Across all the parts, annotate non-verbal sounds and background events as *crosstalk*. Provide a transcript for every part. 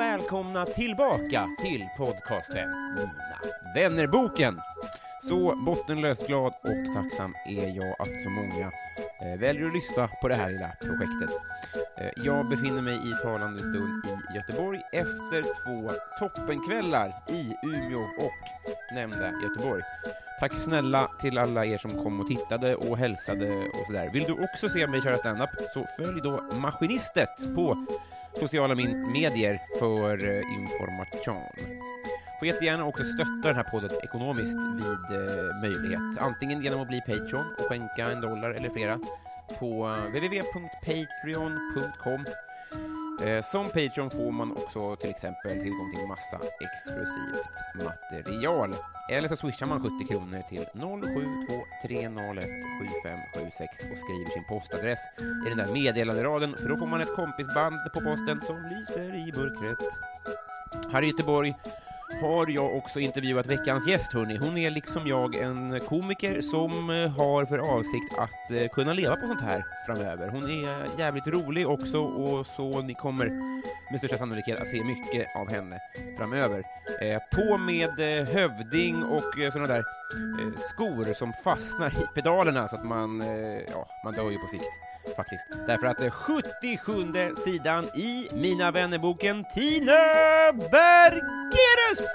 Och välkomna tillbaka till podcasten Mina vännerboken. Så bottenlöst glad och tacksam är jag att så många eh, väljer att lyssna på det här lilla projektet. Eh, jag befinner mig i talande stund i Göteborg efter två toppenkvällar i Umeå och nämnda Göteborg. Tack snälla till alla er som kom och tittade och hälsade och sådär. Vill du också se mig köra standup så följ då Maskinistet på sociala min- medier för eh, information. Får jättegärna också stötta den här podden ekonomiskt vid eh, möjlighet. Antingen genom att bli Patreon och skänka en dollar eller flera på eh, www.patreon.com. Eh, som Patreon får man också till exempel tillgång till massa exklusivt material. Eller så swishar man 70 kronor till 0723017576 och skriver sin postadress i den där meddelanderaden för då får man ett kompisband på posten som lyser i mörkret. Här i Göteborg har jag också intervjuat veckans gäst, hörni. Hon är liksom jag en komiker som eh, har för avsikt att eh, kunna leva på sånt här framöver. Hon är jävligt rolig också och så ni kommer med största sannolikhet att se mycket av henne framöver. Eh, på med eh, hövding och eh, sådana där eh, skor som fastnar i pedalerna så att man, eh, ja, man dör ju på sikt faktiskt. Därför att eh, 77 sidan i Mina vännerboken Tina Bergerus!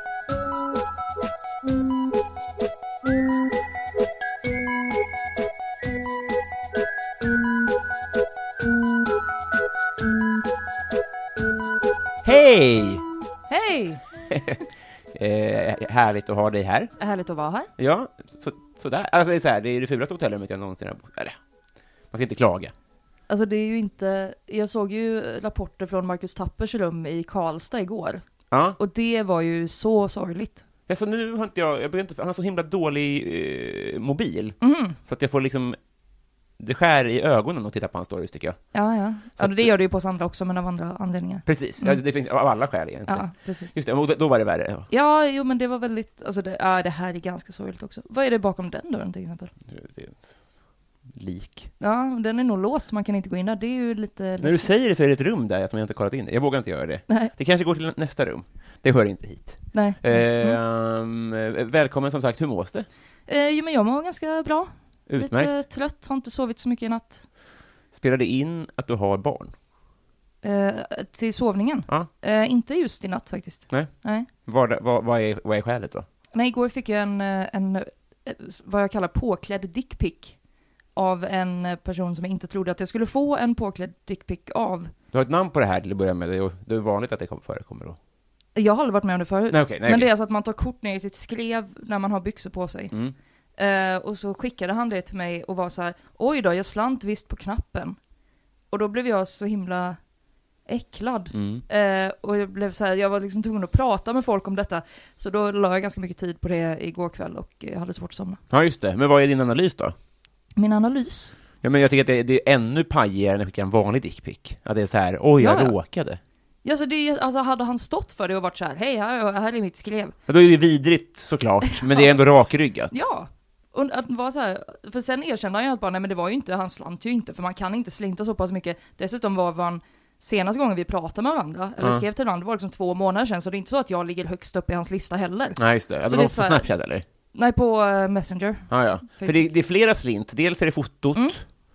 Hej! Hej! *laughs* Eh, härligt att ha dig här. Härligt att vara här. Ja, så, sådär. Alltså det är så här, det är det fulaste hotellrummet jag någonsin har bott Eller, man ska inte klaga. Alltså det är ju inte, jag såg ju rapporter från Marcus Tappers rum i Karlstad igår. Ja, Och det var ju så sorgligt. alltså nu har inte jag, jag börjar inte, han har så himla dålig eh, mobil, Mhm. så att jag får liksom, det skär i ögonen att titta på hans stories tycker jag. Ja, ja. Så Ja, det gör det ju på oss andra också, men av andra anledningar. Precis, Mm. det finns av alla skäl egentligen. Ja, precis. Just det, och då- var det värre. Ja. Ja, jo men det var väldigt, alltså det, ja, det här är ganska sorgligt också. Vad är det bakom den dörren till exempel? Det ett lik. Ja, den är nog låst, man kan inte gå in där. Det är ju lite... När du läskigt. säger det så är det ett rum där som jag inte kollat in. Jag vågar inte göra det. Nej, Det kanske går till nästa rum. Det hör inte hit. nej. Mm. Mm. välkommen som sagt, hur mås det? Eh, jo men jag mår ganska bra. Utmärkt. Lite trött, har inte sovit så mycket i natt. Spelar det in att du har barn? Eh, till sovningen? Ja. Eh, inte just i natt faktiskt. Nej. Nej. Vad, vad, vad, är, vad är skälet då? Nej, igår fick jag en, eh, en, eh, vad jag kallar påklädd dickpic av en person som jag inte trodde att jag skulle få en påklädd dickpic av. Du har ett namn på det här till att börja med, det är, vanligt att det kom- förekommer då. Jag har aldrig varit med om det förut. Nej, okej, nej, men det är alltså att man tar kort ner i sitt skrev när man har byxor på sig. Mm. Eh, och så skickade han det till mig och var så här, oj då, jag slant visst på knappen. Och då blev jag så himla äcklad. Mm. Eh, och jag blev så här, jag var liksom tvungen att prata med folk om detta. Så då la jag ganska mycket tid på det igår kväll och eh, hade svårt att somna. Ja, just det. Men vad är din analys då? Min analys? Ja, men jag tycker att det, det är ännu pajigare när du skickar en vanlig dickpic. Att det är så här, oj, jag Ja, ja. råkade. Ja, så det, är- alltså, hade han stått för det och varit så här, hej, här, här är mitt skrev. Ja, då är det vidrigt såklart, *laughs* men det är ändå rakryggat. Ja! Och att vara så här, för sen erkände han ju att bara, nej men det var ju inte, han slant ju inte, för man kan inte slinta så pass mycket. Dessutom var man, senaste gången vi pratade med varandra, eller skrev till varandra, det var liksom två månader sedan, så det är inte så att jag ligger högst upp i hans lista heller. Nej, just det. Ja, Så det det var är på så här- Snapchat eller? Nej, på eh, Messenger. Ah, ja. För det, det är flera slint, dels är det fotot, Mm.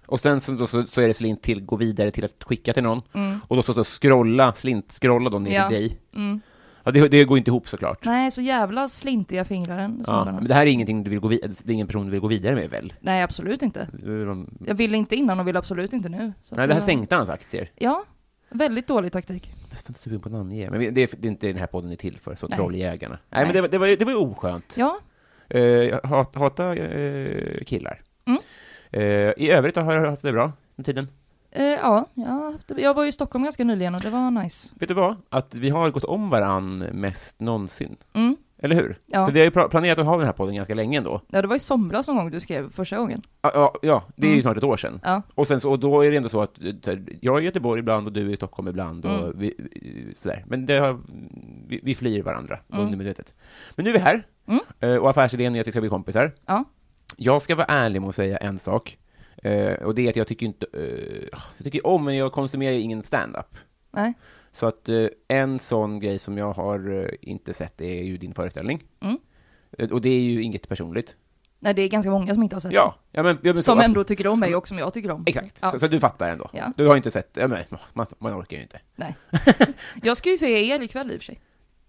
och sen så, så, så är det slint till gå vidare till att skicka till någon, Mm. och då så, så scrolla, slint, scrolla då ner Ja. till dig. Mm. Ja, det, det går inte ihop såklart. Nej, så jävla slintiga fingrar den Ja, men det här är ingenting du vill gå vidare, det är ingen person du vill gå vidare med väl? Nej, absolut inte. De, Jag ville inte innan och vill absolut inte nu. Nej, det här jag- sänkte hans aktier. Ja, väldigt dålig taktik. Nästan sugen på att namnge, men det är, det är inte den här podden är till för, så Nej. trolljägarna. Nej, Nej. men det, var- det var ju det var oskönt. Ja, jag hat, hatar eh, killar. Mm. Eh, I övrigt har jag haft det bra med tiden. eh, ja, ja, jag var ju i Stockholm ganska nyligen och det var nice. Vet du vad? Att vi har gått om varann mest någonsin. Mm. Eller hur? Ja. För vi har ju planerat att ha den här podden ganska länge ändå. ja, det var i somras någon gång du skrev första gången. Ja, ja, ja det är ju Mm. snart ett år sedan. Ja, Och, sen så, och då är det ändå så att eh, jag är i Göteborg ibland och du är i Stockholm ibland och Mm. vi- sådär. Men det har, vi, vi flyr varandra Mm. undermedvetet. Men nu är vi här, Mm. eh, och affärsidén är att vi ska bli kompisar. ja, Jag ska vara ärlig med att säga en sak, eh, och det är att jag tycker inte, eh, jag tycker om, men jag konsumerar ju ingen stand-up. nej, Så att en sån grej som jag har inte sett är ju din föreställning. Mm. Och det är ju inget personligt. nej, det är ganska många som inte har sett Ja, ja men, ja, men. Som så, ändå tycker om mig och som jag tycker om. Exakt, Ja. så, så du fattar ändå. Ja. Du har inte sett, ja, men, man, man orkar ju inte. Nej. *laughs* Jag ska ju se er ikväll i och för sig.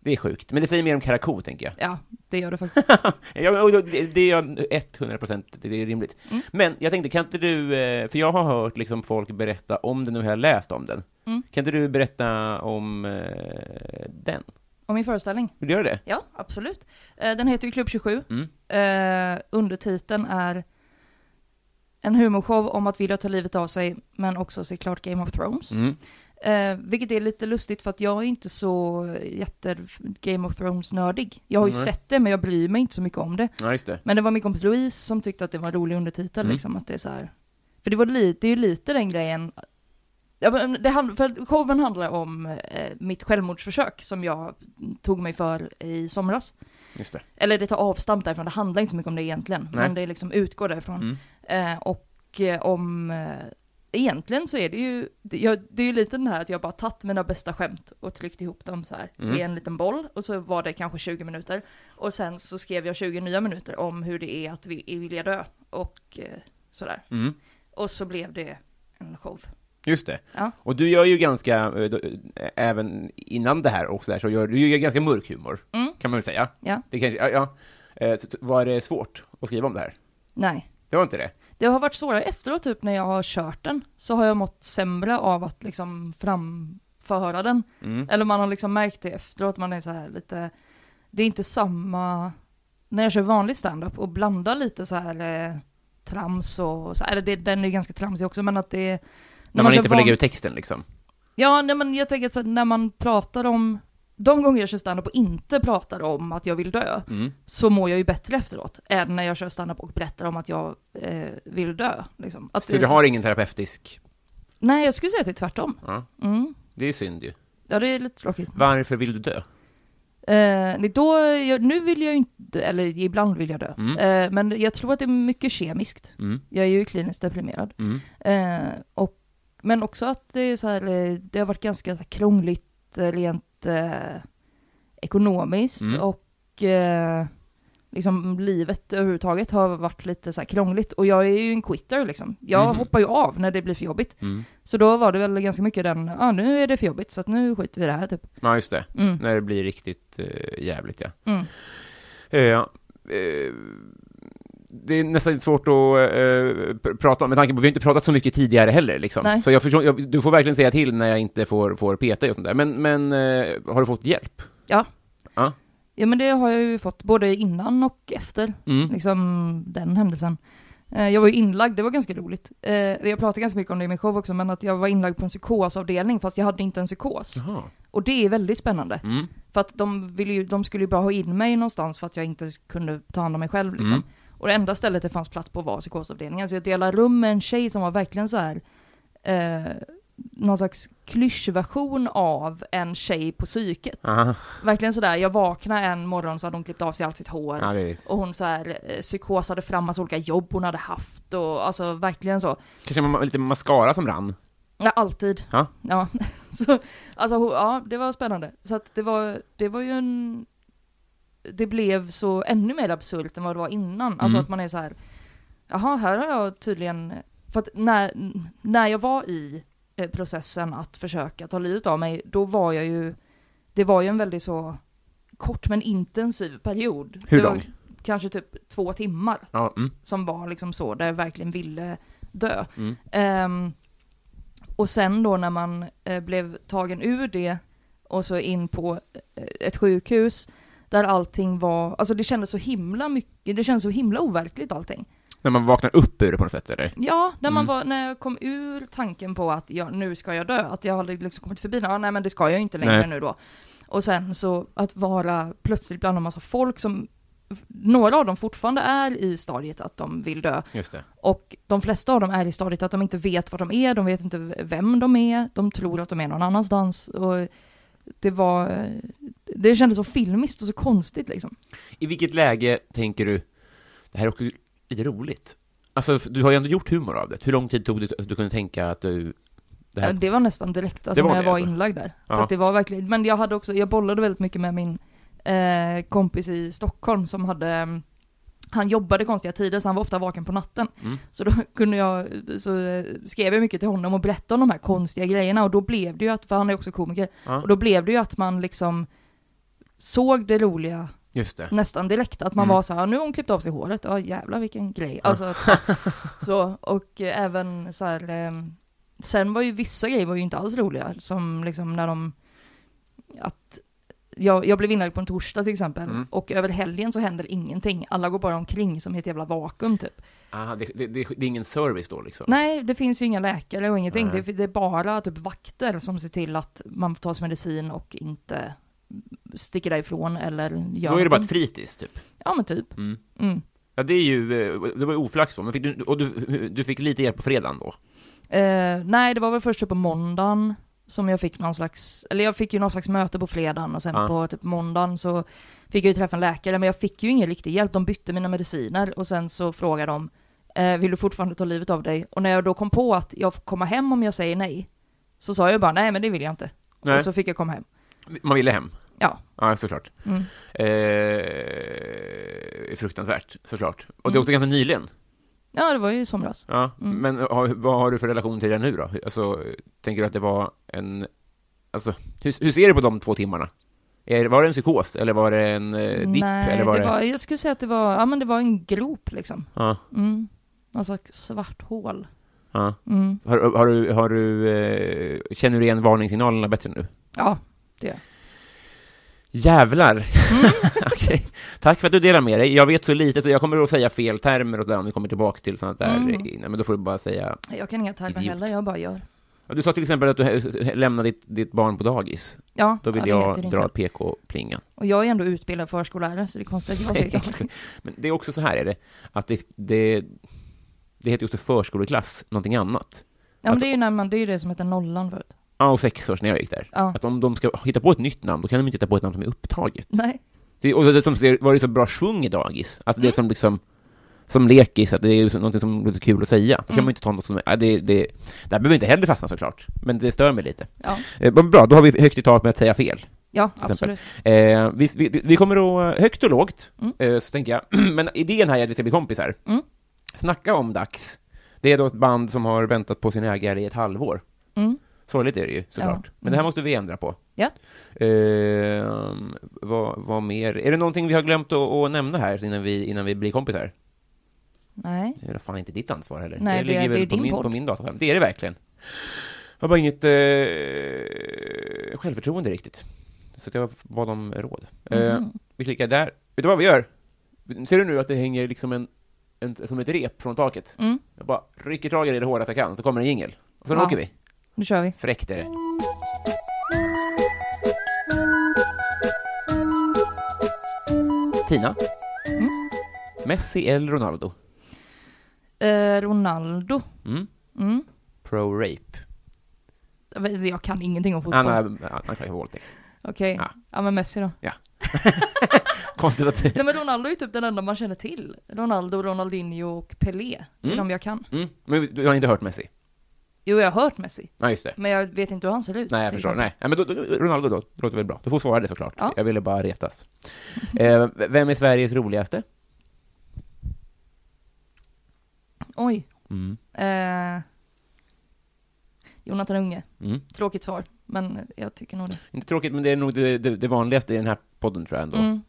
Det är sjukt, men det säger mer om Karakou, tänker jag. Ja, det gör det faktiskt. *laughs* ja, och det, är jag 100 procent, det är rimligt. Mm. Men jag tänkte, kan inte du, eh, för jag har hört liksom folk berätta om den, har jag läst om den. Mm. Kan inte du berätta om eh, den? Om min föreställning? Vill du göra det? Ja, absolut. Eh, Den heter ju Klubb 27. Mm. Undertiteln är en humorshow om att vilja ta livet av sig, men också se klart Game of Thrones. Mm. Eh, vilket är lite lustigt för att jag är inte så jätte Game of Thrones-nördig. Jag har ju Nej. sett det, men jag bryr mig inte så mycket om det. Ja, just det. Men det var min kompis Louise som tyckte att det var en rolig undertitel, Mm. liksom, att det är så här. För det var lite, det är ju lite den grejen, ja, det hand, för showen handlar om eh, mitt självmordsförsök som jag tog mig för i somras. Just det. Eller det tar avstamp därifrån, det handlar inte så mycket om det egentligen, Nej. men det liksom utgår därifrån. Mm. Eh, och eh, om, eh, egentligen så är det ju, det, är ju lite den här att jag bara tagit mina bästa skämt och tryckt ihop dem så här Mm. till en liten boll, och så var det kanske 20 minuter. Och sen så skrev jag 20 nya minuter om hur det är att vi, vilja dö, och eh, sådär. Mm. Och så blev det en show. Just det. Ja. Och du gör ju ganska, eh, eh, även innan det här också där, så gör du ju ganska mörk humor, Mm. kan man väl säga. Ja, Det kanske, ja, ja. Så Var det svårt att skriva om det här? nej. Det var inte det? Det har varit svårare efteråt, typ när jag har kört den, så har jag mått sämre av att liksom framföra den. Mm. Eller man har liksom märkt det efteråt, man är så här lite, det är inte samma, när jag kör vanlig standup och blandar lite så här eh, trams och så, eller det, den är ganska tramsig också, men att det När man kör inte får van- lägga ut texten liksom? Ja, nej, men jag tänker att så när man pratar om, de gånger jag kör standup och inte pratar om att jag vill dö, Mm. så mår jag ju bättre efteråt, än när jag kör standup och berättar om att jag eh, vill dö. Liksom. Att Så det- du har ingen terapeutisk... Nej, jag skulle säga att det är tvärtom. Ja, Mm. det är synd ju. Ja, det är lite tråkigt. Varför vill du dö? Eh, då, jag, nu vill jag ju inte, eller ibland vill jag dö. Mm. Eh, men jag tror att det är mycket kemiskt. Mm. Jag är ju kliniskt deprimerad. Mm. Eh, och, men också att det är så här, eh, det har varit ganska så här krångligt eh, rent eh, ekonomiskt Mm. och eh, liksom livet överhuvudtaget har varit lite så här krångligt. Och jag är ju en quitter liksom. Jag Mhm. hoppar ju av när det blir för jobbigt. Mm. Så då var det väl ganska mycket den, ja ah, nu är det för jobbigt så att nu skiter vi i det här typ. Ja, just det. Mm. När det blir riktigt eh, jävligt, ja. Mm. Ja. Eh, det är nästan svårt att eh, pr- prata om, med tanke på att vi har inte pratat så mycket tidigare heller. Liksom. Nej. Så jag förstår, jag, du får verkligen säga till när jag inte får, får peta och sånt där. Men, men eh, har du fått hjälp? Ja. Ja. Ja men det har jag ju fått både innan och efter, Mm. liksom den händelsen. Eh, Jag var ju inlagd, det var ganska roligt. Eh, Jag pratar ganska mycket om det i min show också, men att jag var inlagd på en psykosavdelning fast jag hade inte en psykos. Jaha. Och det är väldigt spännande. Mm. För att de, ville ju, de skulle ju bara ha in mig någonstans för att jag inte kunde ta hand om mig själv liksom. Mm. Och det enda stället det fanns plats på var psykosavdelningen. Så jag delade rum med en tjej som var verkligen så här. Eh, någon slags klyschversion av en tjej på psyket. Aha. Verkligen sådär, jag vaknade en morgon så hade hon klippt av sig allt sitt hår. Ja, är, Och hon så här eh, psykosade fram massa olika jobb hon hade haft och alltså verkligen så. kanske ma- lite mascara som rann. Ja, alltid. Ja. Ja, *laughs* så, alltså ja, det var spännande. Så att det var, det var ju en... det blev så ännu mer absurt än vad det var innan. Alltså Mm. att man är så här, jaha, här har jag tydligen, för att när, när jag var i eh, processen att försöka ta livet av mig, då var jag ju, det var ju en väldigt så kort men intensiv period. Hur lång? Kanske typ två timmar Ja, mm. som var liksom så, där jag verkligen ville dö. Mm. Ehm, och sen då när man eh, blev tagen ur det och så in på eh, ett sjukhus där allting var, alltså det kändes så himla mycket, det kändes så himla overkligt allting. När man vaknar upp ur det på något sätt eller? Ja, när man Mm. var, när jag kom ur tanken på att ja, nu ska jag dö, att jag hade liksom kommit förbi, ja, nej men det ska jag ju inte längre Nej. nu då. Och sen så att vara plötsligt bland en massa folk som, några av dem fortfarande är i stadiet att de vill dö, Just det. och de flesta av dem är i stadiet att de inte vet vad de är, de vet inte vem de är, de tror att de är någon annanstans. Och det var, det kändes så filmiskt och så konstigt liksom. I vilket läge tänker du, det här är också lite roligt? Alltså, du har ju ändå gjort humor av det. Hur lång tid tog det att du kunde tänka att du... Det här... Det var nästan direkt, alltså Det var när jag var alltså? inlagd där. För Ja. att det var verkligen, men jag hade också, jag bollade väldigt mycket med min eh, kompis i Stockholm som hade mm, han jobbade konstiga tider så han var ofta vaken på natten. Mm. Så då *laughs* kunde jag, så eh, skrev jag mycket till honom och berättade om de här konstiga grejerna och då blev det ju att, för han är också komiker, Ja, och då blev det ju att man liksom såg det roliga just det. nästan direkt. Att man Mm. var så här, nu har hon klippt av sig håret, ja jävlar vilken grej. Alltså, att, *laughs* så, och eh, även så här, eh, sen var ju vissa grejer var ju inte alls roliga, som liksom när de, att jag, jag blev inlagd på en torsdag till exempel, Mm. och över helgen så händer ingenting. Alla går bara omkring som ett jävla vakuum typ. Ah, det, det, det, det är ingen service då liksom? Nej, det finns ju inga läkare och ingenting. Nej. Det, är bara typ vakter som ser till att man tar sin medicin och inte sticker därifrån eller gör Då är det bara ett fritids, typ? Ja men typ. Mm. Mm. Ja, det är ju, eh, det var ju oflax då, men fick du, och du, du fick lite hjälp på fredagen då? Eh, nej, det var väl först på måndagen som jag fick någon slags, eller jag fick ju någon slags möte på fredagen och sen Ja. på typ måndagen så fick jag ju träffa en läkare, men jag fick ju ingen riktig hjälp. De bytte mina mediciner och sen så frågade de, eh, vill du fortfarande ta livet av dig? Och när jag då kom på att jag får komma hem om jag säger nej, så sa jag bara nej men det vill jag inte. Nej. Och så fick jag komma hem. Man ville hem? Ja. Ja, såklart. Mm. Eh, fruktansvärt, såklart. Och det Mm. åkte ganska nyligen? Ja, det var ju i somras. Ja, Mm. men har, vad har du för relation till det nu då? Alltså, tänker du att det var en... Alltså, hur, hur ser du på de två timmarna? Är, var det en psykos, eller var det en eh, dipp? nej, eller var det var, jag skulle säga att det var, ja men det var en grop liksom. Ja, Mm. Slags svart hål. ja. Mm. Har, har du, har du, eh, känner du igen varningssignalerna bättre nu? Ja, Jävlar! Mm. *laughs* Okej. Tack för att du delar med dig. Jag vet så lite, så jag kommer att säga fel termer och sådär om vi kommer tillbaka till sånt där. Mm. Nej, men då får du bara säga... jag kan inga termer heller, jag bara gör. Du sa till exempel att du lämnade ditt, ditt barn på dagis. Ja, Då vill ja, jag dra. PK-plingan. Och jag är ändå utbildad förskollärare, så det är konstigt att jag säger *laughs* dagis. Men det är också så här är det, att det, det, det heter också förskoleklass, någonting annat. Ja men det är ju när man, det är det som heter nollan förut. Ja, och sex års när jag gick där. Ja. Att om de ska hitta på ett nytt namn, då kan de inte hitta på ett namn som är upptaget. Nej. Det, och det som det var det så bra svung i dagis, alltså det Mm. som liksom som lekis, att det är så- någonting som låter kul att säga. Då kan Mm. man inte ta något som, ja, det, det, där behöver inte heller fastna såklart, men det stör mig lite. Ja, Eh, men bra, då har vi högt i tak med att säga fel. ja absolut. Eh, vi, vi, vi kommer att, högt och lågt, Mm. eh, så tänker jag, *clears throat* men idén här är att vi ska bli kompisar. Mm. Snacka om dags. Det är då ett band som har väntat på sin ägare i ett halvår. Mm. Sorgligt är det ju, såklart. Ja. Men det här Mm. måste vi ändra på. Ja. Eh, vad, vad mer? Är det någonting vi har glömt att, att nämna här innan vi, innan vi blir kompisar? Nej. Det är fan inte ditt ansvar heller. Nej, det- ligger det är väl på min, podd. på min datorskärm. Det är det verkligen. Jag har bara inget eh, självförtroende riktigt. Så jag bad om råd. Eh, Mhm. vi klickar där. Vet du vad vi gör? Ser du nu att det hänger liksom en, en som ett rep från taket? Mm. Jag bara rycker tag i det det hårdast jag kan, så kommer en jingel. Och så Ja. åker vi. Nu kör vi. Fräckt är det. Tina? Mm. Messi eller Ronaldo? Eh, Ronaldo. Mm. Mm. Pro-rape. Jag kan ingenting om fotboll. Han anklagad för våldtäkt. Okej. Ja. Ja. men Messi då. *laughs* Konstigt att... Nej men Ronaldo är ju typ den enda man känner till. Ronaldo, Ronaldinho och Pelé. Det är de jag kan. Mm. Men du har inte hört Messi? Jo, jag har hört Messi, Ja, just det. men jag vet inte hur han ser ut. Nej, jag förstår. exempel. Nej, Nej men då, då, Ronaldo då, det låter väl bra. Du får svara det såklart. Ja. Jag ville bara retas. *laughs* Eh, vem är Sveriges roligaste? Oj. Mm. Eh, Jonathan Unge. Mm. Tråkigt svar, men jag tycker nog det. Inte tråkigt, men det är nog det, det, det vanligaste i den här podden tror jag ändå. Mm.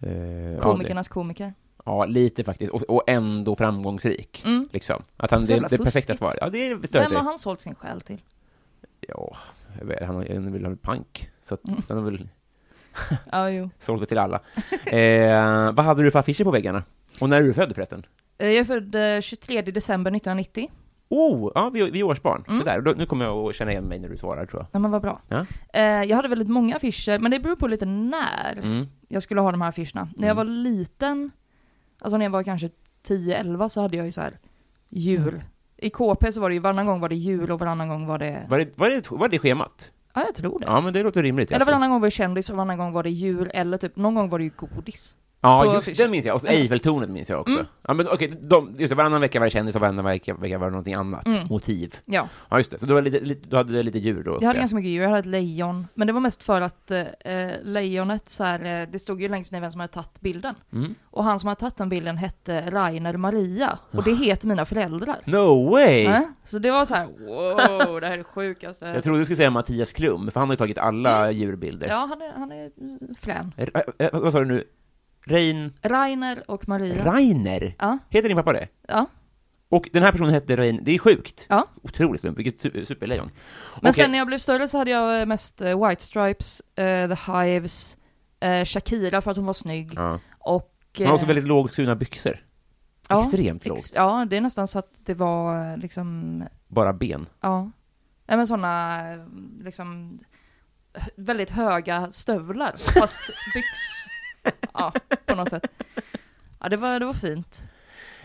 Eh, ja, Komikernas komiker. Ja, lite faktiskt. Och, och ändå framgångsrik. Mm. Liksom. Att han, det, det perfekta svaret. Ja, det är Vem har han sålt sin själ till? Ja, han han vill ha punk. Så att Mm. han har väl *laughs* Ja, jo. *laughs* sålt det till alla. Eh, vad hade du för affischer på väggarna? Och när är du född förresten? Eh, Jag är född eh, 23 december 1990. Oh, ja, vi, vi är årsbarn. Mm. Sådär, då, nu kommer jag att känna igen mig när du svarar tror jag. Ja, men vad bra. Ja. Eh, Jag hade väldigt många affischer, men det beror på lite när Mm. jag skulle ha de här affischerna. När jag Mm. var liten, alltså när jag var kanske 10-11 så hade jag ju så här jul. Mm. I KP så var det ju varannan gång var det jul och varannan gång var det, Var det, var, det, var det schemat? ja jag tror det. Ja, men det låter rimligt. Eller varannan gång var det kändis och varannan gång var det jul, eller typ, någon gång var det ju godis. Ja, just det minns jag. Och så Eiffeltornet minns jag också. Mm. Ja, men okej, de, just det, varannan vecka var det kändis och varannan vecka, vecka var det någonting annat. Mm. Motiv. Ja, Ja, just det. Så du, var lite, lite, du hade lite djur då? jag hade ganska mycket djur, jag hade ett lejon. Men det var mest för att eh, eh, lejonet så här, eh, det stod ju längst ner vem som hade tagit bilden. Mm. Och han som hade tagit den bilden hette Rainer Maria. Och det heter mina föräldrar. No way! Äh? Så det var så här: wow, det här är det sjukaste. Jag trodde du skulle säga Mattias Klum, för han har ju tagit alla djurbilder. Ja, han är, han är mm, frän. Äh, vad sa du nu? Rein... Rainer och Maria. Rainer? Ja, Heter din pappa det? ja. Och den här personen hette Rein... Det är sjukt! Ja. Otroligt slump, vilket su- superlejon. Men Okej. sen när jag blev större så hade jag eh, mest eh, White Stripes, eh, The Hives, eh, Shakira för att hon var snygg. Ja. Och... Han har också väldigt lågskurna byxor. ja, Extremt lågt. ex- Ja, det är nästan så att det var liksom, Bara ben. ja. Nej men sådana, liksom, väldigt höga stövlar, fast *laughs* byx, *laughs* ja, på något sätt. Ja, det var, det var fint.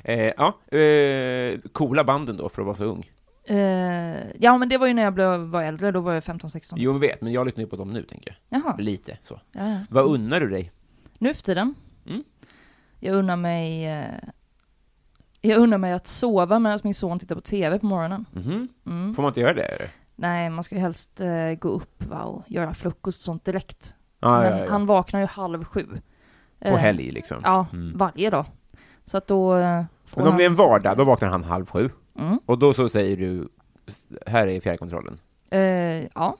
Eh, ja, eh, coola banden då, för att vara så ung. Eh, ja men det var ju när jag blev, var äldre, då var jag 15-16. Jo, jag vet, men jag lyssnar ju på dem nu, tänker jag. Jaha, Lite så. ja, ja. Vad unnar du dig? Nu för tiden? Mm. Jag unnar mig... Eh, jag unnar mig att sova medan min son tittar på TV på morgonen. Mhm. Mm. Får man inte göra det? Eller? Nej, man ska ju helst eh, gå upp va, och göra frukost och sånt direkt. Ja, Men ja. han vaknar ju halv sju. På Eh, helg liksom. Ja, Mm. varje dag. Så att då eh, får Men om han... det är en vardag, då vaknar han halv sju. Mm. Och då så säger du, här är fjärrkontrollen. Eh, ja,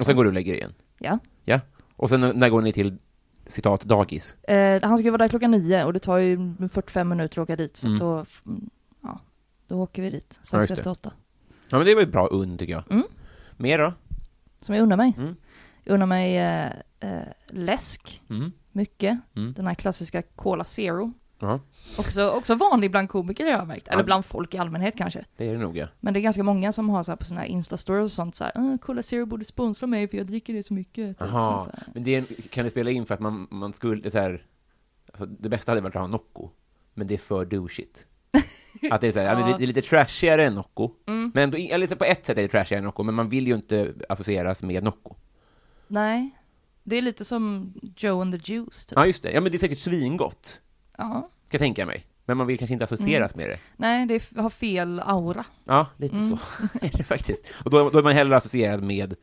Och sen går du och lägger igen. ja. Ja. Och sen när går ni till, citat, dagis? Eh, han ska vara där klockan nio och det tar ju 45 minuter att åka dit. Så Mm. att då, mm, ja, då åker vi dit Ja, strax det. efter åtta. Ja, men det var ett bra unn, tycker jag. Mm. Mer då? Som jag unnar mig. Mm. Jag unnar mig eh, läsk, Mm. Mycket. Mm. Den här klassiska Cola Zero. Ja, Också, också vanlig bland komiker har jag märkt. Eller bland folk i allmänhet kanske. det är det nog, ja. Men det är ganska många som har så här på sina Insta-stories och sånt så här, "Ah, Cola Zero borde sponsra mig för jag dricker det så mycket. Typ. Jaha. Här. Men det är, kan du spela in för att man, man skulle, så här, alltså, det bästa hade varit att ha Nocco, men det är för douchigt. *laughs* Att det är så här, ja. det, det är lite trashigare än Nocco, Mm. men ändå, eller på ett sätt är det trashigare än Nocco, men man vill ju inte associeras med Nocco. Nej. Det är lite som Joe and the Juice typ. Ja, just det. Ja, men det är säkert svingott, Ja. kan jag tänka mig. Men man vill kanske inte associeras med det. Nej, det har fel aura. Ja, lite Mm. så *laughs* är det faktiskt. Och då, då är man hellre associerad med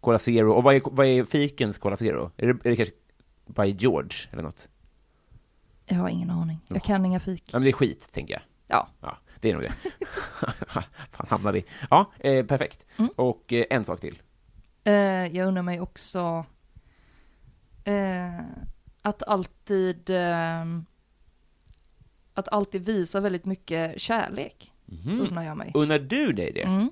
Cola Zero. Och vad är, vad är fikens Cola Zero? Är det, är det kanske by George eller något? Jag har ingen aning. Jag kan inga fik. Ja, men det är skit, tänker jag. Ja. Ja, det är nog det. *laughs* Fan, hamnar vi. Ja, eh, perfekt. Mm. Och eh, en sak till. Eh, jag undrar mig också eh, att alltid eh, att alltid visa väldigt mycket kärlek, Mhm. undrar jag mig. Unnar du dig det? Mm.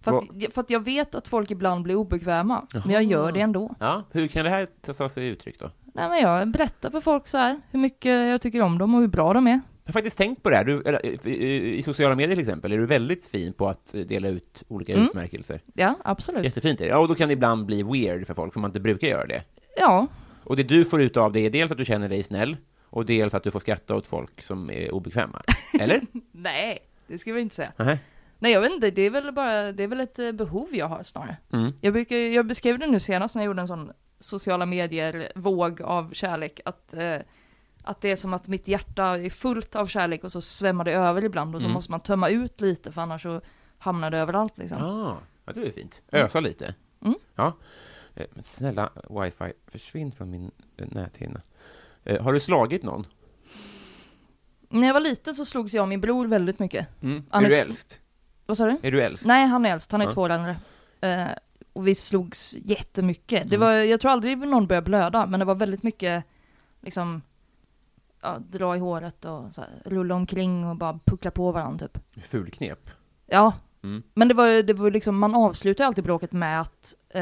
För, att, för att jag vet att folk ibland blir obekväma, men jag Jaha. gör det ändå. Ja, hur kan det här ta- sig uttryck då? Nej men jag berättar för folk så här hur mycket jag tycker om dem och hur bra de är. Jag har faktiskt tänkt på det här. Du, eller, i, sociala medier till exempel är du väldigt fin på att dela ut olika Mm. utmärkelser. Ja, absolut. Jättefint är det. Ja, och då kan det ibland bli weird för folk, för man inte brukar göra det. Ja, Och det du får ut av det är dels att du känner dig snäll, och dels att du får skratta åt folk som är obekväma. *laughs* Eller? nej, det ska vi inte säga. Nej. Nej jag vet inte, det är väl bara, det är väl ett eh, behov jag har snarare. Mm. Jag, brukar, jag beskrev det nu senast när jag gjorde en sån sociala medier-våg av kärlek, att, eh, att det är som att mitt hjärta är fullt av kärlek och så svämmar det över ibland och så Mm. måste man tömma ut lite för annars så, hamnade överallt liksom. Ah, ja, det är fint. Ösa lite. Mm. Ja. Eh, Men snälla, wifi, försvinn från min eh, näthinna. Eh, Har du slagit någon? När jag var liten så slogs jag och min bror väldigt mycket. Mm. Annik- Är du äldst? Vad sa du? Är du äldst? Nej, han är äldst. Han är Ja. två år äldre. Eh, och vi slogs jättemycket. Det Mm. var, jag tror aldrig någon började blöda, men det var väldigt mycket liksom ja, dra i håret och så här, rulla omkring och bara puckla på varandra typ. Fulknep. Ja, Mm. men det var, det var liksom, man avslutar alltid bråket med att, eh,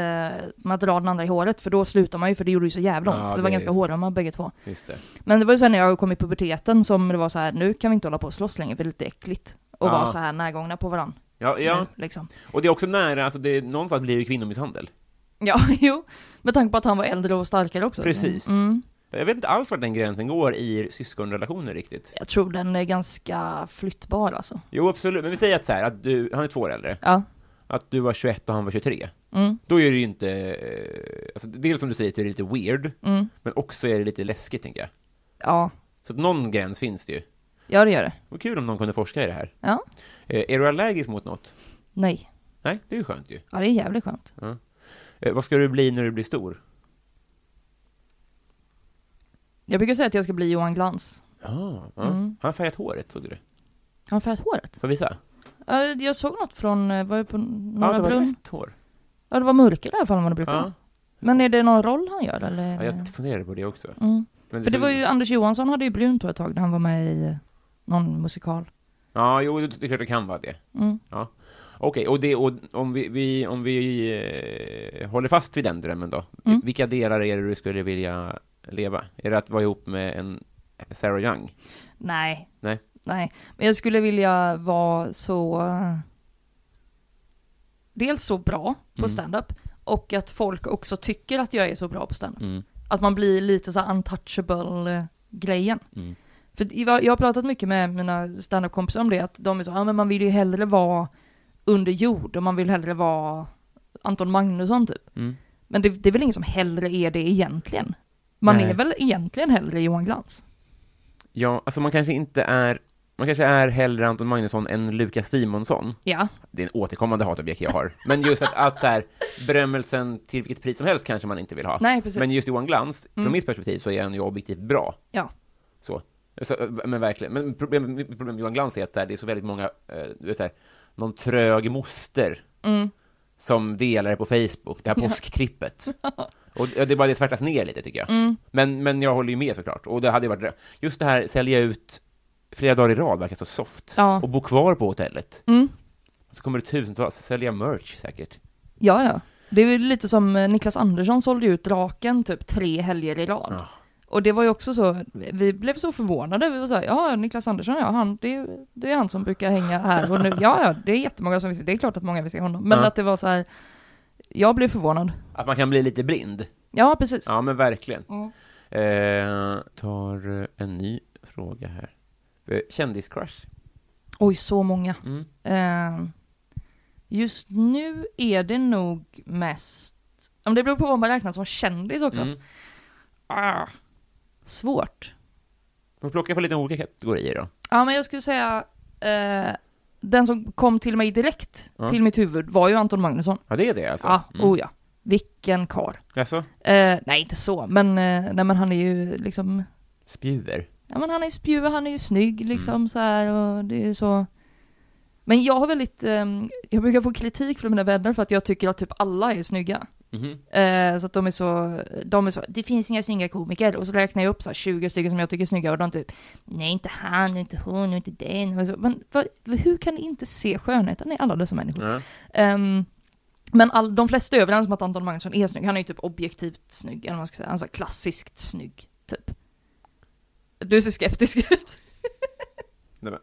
med att dra den andra i håret, för då slutar man ju, för det gjorde ju så jävla ont. Ja, vi var ganska hårda med bägge två. Just det. Men det var ju sen när jag kom i puberteten som det var så här, nu kan vi inte hålla på och slåss längre för det är lite äckligt. Och Ja. vara så här närgångna på varandra. Ja, ja. Nu, liksom. Och det är också nära, alltså det är, någonstans blir det kvinnomisshandel. Ja, *laughs* jo. Med tanke på att han var äldre och starkare också. Precis. Mm. Jag vet inte alls var den gränsen går i syskonrelationer riktigt. Jag tror den är ganska flyttbar alltså. Jo, absolut. Men vi säger att så här, att du, han är två år äldre, Ja. att du var 21 och han var 23. Mm. Då är det ju inte, eh, alltså dels som du säger, är det lite weird, Mm. men också är det lite läskigt, tänker jag. Ja. Så att någon gräns finns det ju. Ja, det gör det. Var kul om någon kunde forska i det här. Ja. Eh, är du allergisk mot något? Nej. Nej, det är ju skönt ju. Ja, det är jävligt skönt. Eh, vad ska du bli när du blir stor? Jag brukar säga att jag ska bli Johan Glans. Ah, ja. Mm. Han har färgat håret, såg du det? Har han färgat håret? Får jag visa? Ja, Jag såg något från, eh, var det på Ja, Norra det var rätt hår. Ja, det var mörkare i alla fall än vad det brukar Ja. Men är det någon roll han gör eller? ja, jag funderade på det också. Mm. Men För det var ju, Anders Johansson hade ju brunt hår ett tag när han var med i eh, någon musikal. Ja, jo, det är klart det kan vara det. Mm. Okej, och, det, och om vi, vi, om vi eh, håller fast vid den drömmen då. Mm. Vilka delar är det du skulle vilja leva? Är det att vara ihop med en Sarah Young? Nej. Nej. Nej. Men jag skulle vilja vara så... Dels så bra på Mm. stand-up och att folk också tycker att jag är så bra på stand-up. Mm. Att man blir lite så untouchable-grejen. Mm. För jag jag har pratat mycket med mina standup-kompisar om det, att de är så, ja men man vill ju hellre vara under jord och man vill hellre vara Anton Magnusson typ. Mm. Men det, det är väl ingen som hellre är det egentligen? Man Nej. är väl egentligen hellre Johan Glans? Ja, alltså man kanske inte är man kanske är hellre Anton Magnusson än Lukas Simonsson. Ja. Det är en återkommande hatobjekt jag har. Men just att, att så här, berömmelsen till vilket pris som helst kanske man inte vill ha. Nej, precis. Men just Johan Glans, från Mm. mitt perspektiv så är han ju objektivt bra. Ja. Så. så men verkligen. Men problemet problem med Johan Glans är att så här, det är så väldigt många, eh, så här, någon trög moster Mm. som delar det på Facebook, det här påskklippet. *laughs* Och det bara det svärtas ner lite tycker jag. Mm. Men, men jag håller ju med såklart. Och det hade ju varit Just det här, sälja ut flera dagar i rad verkar så soft. Ja. Och bo kvar på hotellet. Mm. Så kommer det tusentals, sälja merch säkert. Ja, ja. Det är lite som eh, Niklas Andersson sålde ut Draken typ tre helger i rad. Ja. Och det var ju också så, vi blev så förvånade, vi var såhär, ja Niklas Andersson, ja han, det, är- det är han som brukar hänga här och nu, ja ja, det är jättemånga som vill se, det är klart att många vill se honom. Men Ja. att det var så här, jag blev förvånad. Att man kan bli lite blind. Ja, precis. Ja, men verkligen. Mm. Eh, tar en ny fråga här. Eh, Kändiscrush? Oj, så många. Mm. Eh, just nu är det nog mest, men det beror på vad man räknar som kändis också. Mm. Ah, svårt. Man plockar på lite olika kategorier då. Ja, men jag skulle säga, eh, den som kom till mig direkt Ja. till mitt huvud var ju Anton Magnusson. Ja, det är det alltså? Ja, Mm. oh ja. Vilken karl. Jaså? Eh, nej, inte så, men, eh, nej, men han är ju liksom, Spjuver? ja men han är ju spjuver, han är ju snygg liksom Mm. så här och det är så. Men jag har väldigt, ehm, jag brukar få kritik från mina vänner för att jag tycker att typ alla är snygga. Mhm. Eh, så att de är så, de är så, det finns inga snygga komiker. Och så räknar jag upp så här 20 stycken som jag tycker är snygga och de typ, nej inte han, inte hon, inte den. Så, men vad, hur kan ni inte se skönheten i alla dessa människor? Ja. Ehm, men all, de flesta är överens om att Anton Magnusson är snygg. Han är ju typ objektivt snygg, eller vad man ska säga. Han är så klassiskt snygg, typ. Du ser skeptisk ut. Nej, men,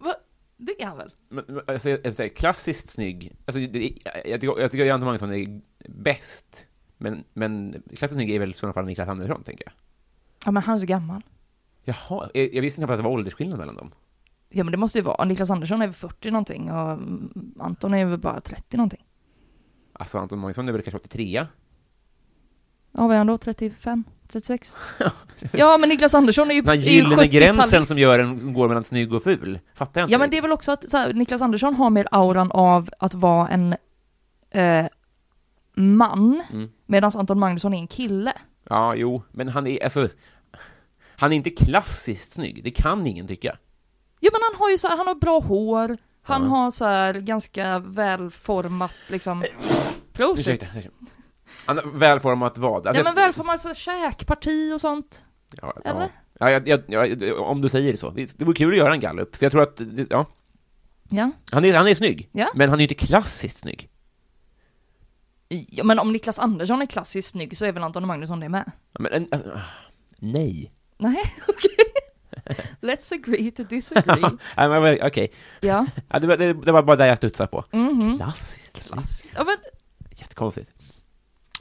*laughs* Va? Det är han väl? men, men, alltså, jag, jag klassiskt snygg, alltså, det, jag, tycker, jag tycker Anton Magnusson är bäst, men, men klassiskt snygg är väl i sådana fall Niklas Andersson, tänker jag. Ja men han är så gammal. Jaha, jag, jag visste inte att det var åldersskillnad mellan dem. Ja men det måste ju vara. Niklas Andersson är väl 40 någonting och Anton är väl bara 30 någonting. Alltså Anton Magnusson är väl kanske 83 Ja vad är han då? 35? 36? *laughs* ja men Niklas Andersson är ju, Den här är ju gyllene gränsen 70-talist. som gör en går mellan snygg och ful. Fattar jag inte. Ja men det är väl också att här, Niklas Andersson har mer auran av att vara en eh, man, Mm. medan Anton Magnusson är en kille. Ja, jo, men han är, alltså, han är inte klassiskt snygg, det kan ingen tycka. Jo men han har ju så här, han har bra hår, han Ja. har så här ganska välformat liksom, prosit. Ursäkta. ursäkta. Han välformat vad? Alltså, Ja men välformat så här, käkparti och sånt. Ja, Eller? Ja, ja, jag, jag, jag, om du säger så. Det vore kul att göra en gallup, för jag tror att, det- ja, Ja. han är, han är snygg, Ja. men han är ju inte klassiskt snygg. Ja men om Niklas Andersson är klassiskt snygg så är väl Anton Magnusson det med? Men, en- alltså, nej. Nej, *laughs* okej. Let's agree to disagree. *laughs* Okej, ja. *laughs* ja, det, var- det, det var bara det jag studsade på. Mhm. Klassiskt, klassiskt. Ja men, Jättekonstigt.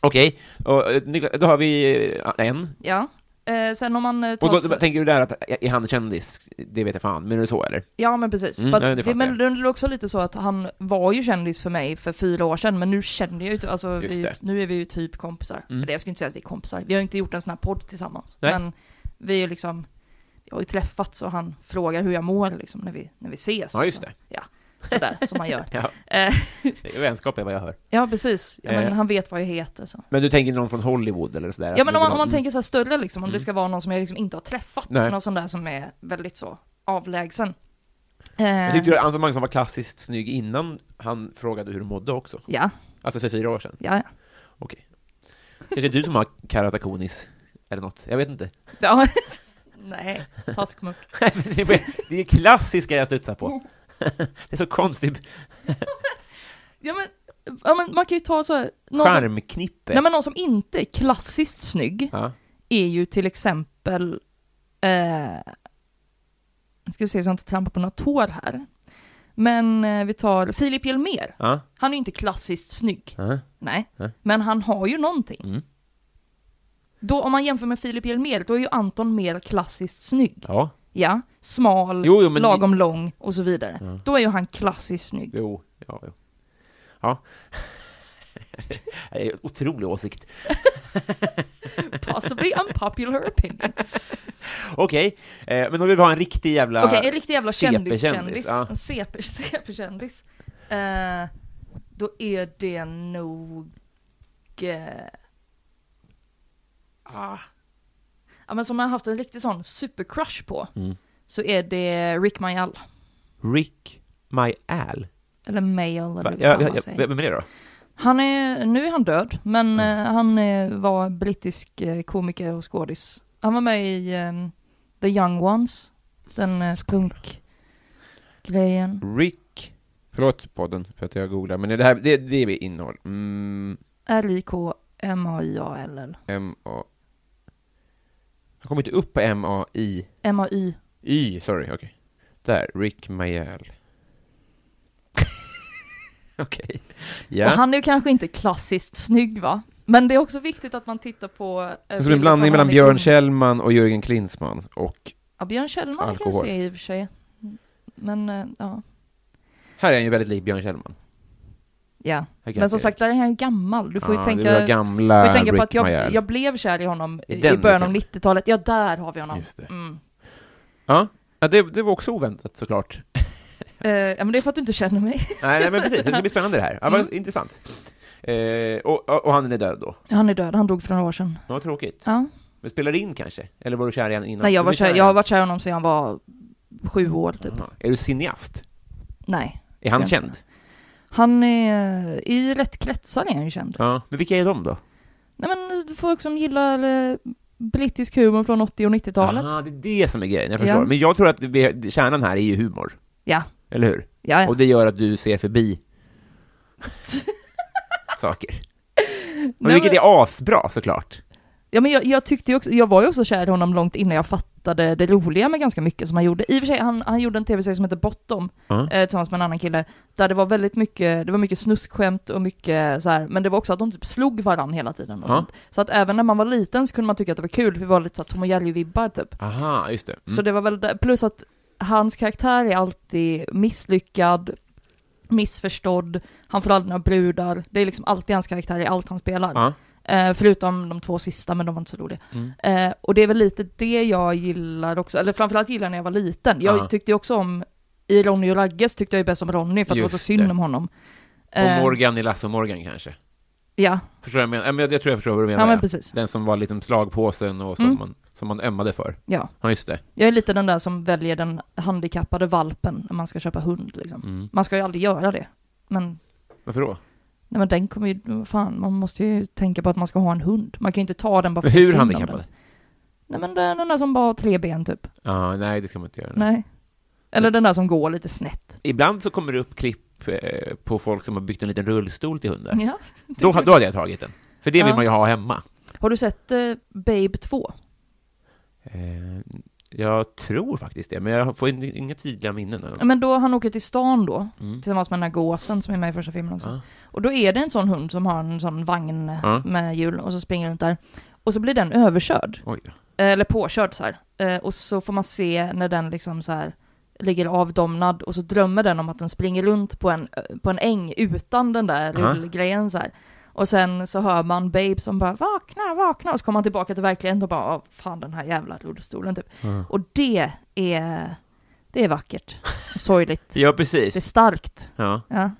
Okej, och eh, då har vi eh, en. ja. Eh, sen om man eh, Och tar... då, sig- tänker du där att, är han kändis? Det vet jag fan, men är det så eller? Ja men precis. Mm, att ja, det men det är också lite så att han var ju kändis för mig för fyra år sedan, men nu känner jag ju, alltså vi, nu är vi ju typ kompisar. Mm. Eller jag skulle inte säga att vi är kompisar, vi har ju inte gjort en sån här podd tillsammans. Nej. Men vi är ju liksom, vi har ju träffats och han frågar hur jag mår liksom när vi, när vi ses. Ja, och just så. det. Ja, sådär som man gör. *laughs* Ja, Eh, är vänskap är vad jag hör. *laughs* ja precis, ja, men Eh. han vet vad jag heter så. Men du tänker någon från Hollywood eller sådär? Ja men om man, om man tänker så här större liksom, om Mm. det ska vara någon som jag liksom inte har träffat, Nej. någon sån där som är väldigt så avlägsen. Jag Eh, tyckte att Anton Magnusson var klassiskt snygg innan han frågade hur du mådde också. ja, Alltså för fyra år sedan. ja, ja. Okej. Kanske du som har keratokonis, eller något. Jag vet inte. ja. *laughs* Nej, taskmuck. det är- det är klassiska jag studsar på. *laughs* Det är så konstigt. *laughs* Ja men, ja, men man kan ju ta så här, någon som, Charmknippe. nej, men någon som inte är klassiskt snygg Ja. är ju till exempel, eh, ska vi se så jag inte trampar på några tår här. Men eh, vi tar Filip Hjelmér. Ja. Han är ju inte klassiskt snygg. Ja. Nej. Nej. Men han har ju någonting. Mm. Då, om man jämför med Filip Hjelmér, då är ju Anton mer klassiskt snygg. Ja. Ja, smal, Jo, jo, lagom lång och så vidare. Ja. Då är ju han klassiskt snygg. Jo. Ja. Ja. En otrolig åsikt. Possibly unpopular opinion. Okej, eh, men om vi vill ha en riktig jävla Okej, en riktig jävla kändis-kändis. Ja. En CP CP-kändis. Eh, då är det nog... Eh, ah. Ja men som jag har haft en riktig sån supercrush på, Mm. så är det Rick Mayall. Rick My Al. Eller Mayall, eller hur Ja, man ja, säger. vem är det då? Han är, nu är han död, men Mm. eh, han eh, var brittisk eh, komiker och skådis. Han var med i ehm, The Young Ones, den uh, punkgrejen. Rick... Förlåt podden för att jag googlar, men det här det, det är vi innehåll. Mm, R-I-K-M-A-I-A-L-L. M-A... Jag kommer inte upp på M-A-I... M-A-Y. Y, sorry, okej. Där, Rick Mayall. *laughs* okej. Ja. Och han är ju kanske inte klassiskt snygg va? Men det är också viktigt att man tittar på... eh, Det är bilder en blandning mellan han Björn. Kjellman och Jörgen Klinsmann och Ja, Björn Kjellman kan jag Alkohol. se i och för sig. Men, eh, ja. här är han ju väldigt lik Björn Kjellman. Ja. Men jag som sagt, där är han ju gammal. Du får ju tänka... Du gamla får tänka på att jag, jag blev kär i honom I i, början av Rick 90-talet. Ja, där har vi honom. Just det. Mm. Ja, ja det, det var också oväntat såklart. *laughs* Eh, ja, men det är för att du inte känner mig. *laughs* nej, nej, men precis, det ska bli spännande det här. Ja, Mm. intressant. Eh, och, och, han är död då? Han är död, han dog för några år sedan. Ja, tråkigt. Ja. Men spelar det in kanske? Eller var du kär i honom innan? Nej, jag, var är kär, i jag har varit kär i honom sedan han var sju år typ. Jaha. Är du cineast? Nej. Är han jag känd? Han är, i rätt kretsar är han ju känd. Ja. Men vilka är de då? Nej men folk som gillar eh, brittisk humor från 80 och 90-talet. Aha, det är det som är grejen, jag förstår. Ja. Men jag tror att vi, kärnan här är ju humor. Ja. Eller hur? Ja, ja. Och det gör att du ser förbi *laughs* saker. Och Nej, vilket men- är asbra såklart. Ja men jag, jag tyckte också, jag var ju också kär i honom långt innan jag fattade det roliga med ganska mycket som han gjorde. I och för sig, han, han gjorde en tv-serie som heter Bottom, Ja. eh, tillsammans med en annan kille, där det var väldigt mycket, det var mycket snuskskämt och mycket så här, men det var också att de typ slog varann hela tiden och Ja. sånt. Så att även när man var liten så kunde man tycka att det var kul, för vi var lite såhär Tom och Jerry-vibbar typ. Aha, just det. Mm. Så det var väl det, plus att hans karaktär är alltid misslyckad, missförstådd, han får aldrig några brudar, det är liksom alltid hans karaktär i allt han spelar. Eh, förutom de två sista, men de var inte så roliga. Mm. Eh, och det är väl lite det jag gillar också, eller framförallt gillar när jag var liten. Jag Ja. tyckte ju också om, i Ronny och Ragges tyckte jag ju bäst om Ronny för att det var så Just synd det. om honom. Och Eh, Morgan i Lasse och Morgan kanske? Ja, Förstår du vad jag menar? Ja, men jag, tror jag förstår vad du menar. ja men precis. Den som var liksom slagpåsen och som, Mm. man, som man ömmade för. Ja. Ja, just det. Jag är lite den där som väljer den handikappade valpen när man ska köpa hund liksom. Mm. Man ska ju aldrig göra det. Men, Varför då? Nej men den kommer ju, fan, man måste ju tänka på att man ska ha en hund. Man kan ju inte ta den bara för Men att hur handikappad? den. Nej men den, den där som bara har tre ben typ. Ja, nej det ska man inte göra. Nej. Eller den där som går lite snett. Ibland så kommer det upp klipp eh, på folk som har byggt en liten rullstol till hunden. Ja. Då, då hade jag tagit den. För det vill Ja. man ju ha hemma. Har du sett eh, Babe 2? Eh, jag tror faktiskt det, men jag får in- inga tydliga minnen. Men då han åker till stan då, Mm. tillsammans med den här gåsen som är med i första filmen också. Ja. Och då är det en sån hund som har en sån vagn eh, Ja. med hjul och så springer runt där. Och så blir den överkörd. Oj då. Eller påkörd så här. Eh, Och så får man se när den liksom så här ligger avdomnad och så drömmer den om att den springer runt på en, på en äng utan den där Ja. rullgrejen så här. Och sen så hör man Babe som bara vakna, vakna och så kommer man tillbaka till verkligheten och bara "Åh, fan den här jävla rullstolen typ. Ja. Och det är, det är vackert. Sorgligt. *laughs* Ja, Det är precis. starkt. Ja. Ja.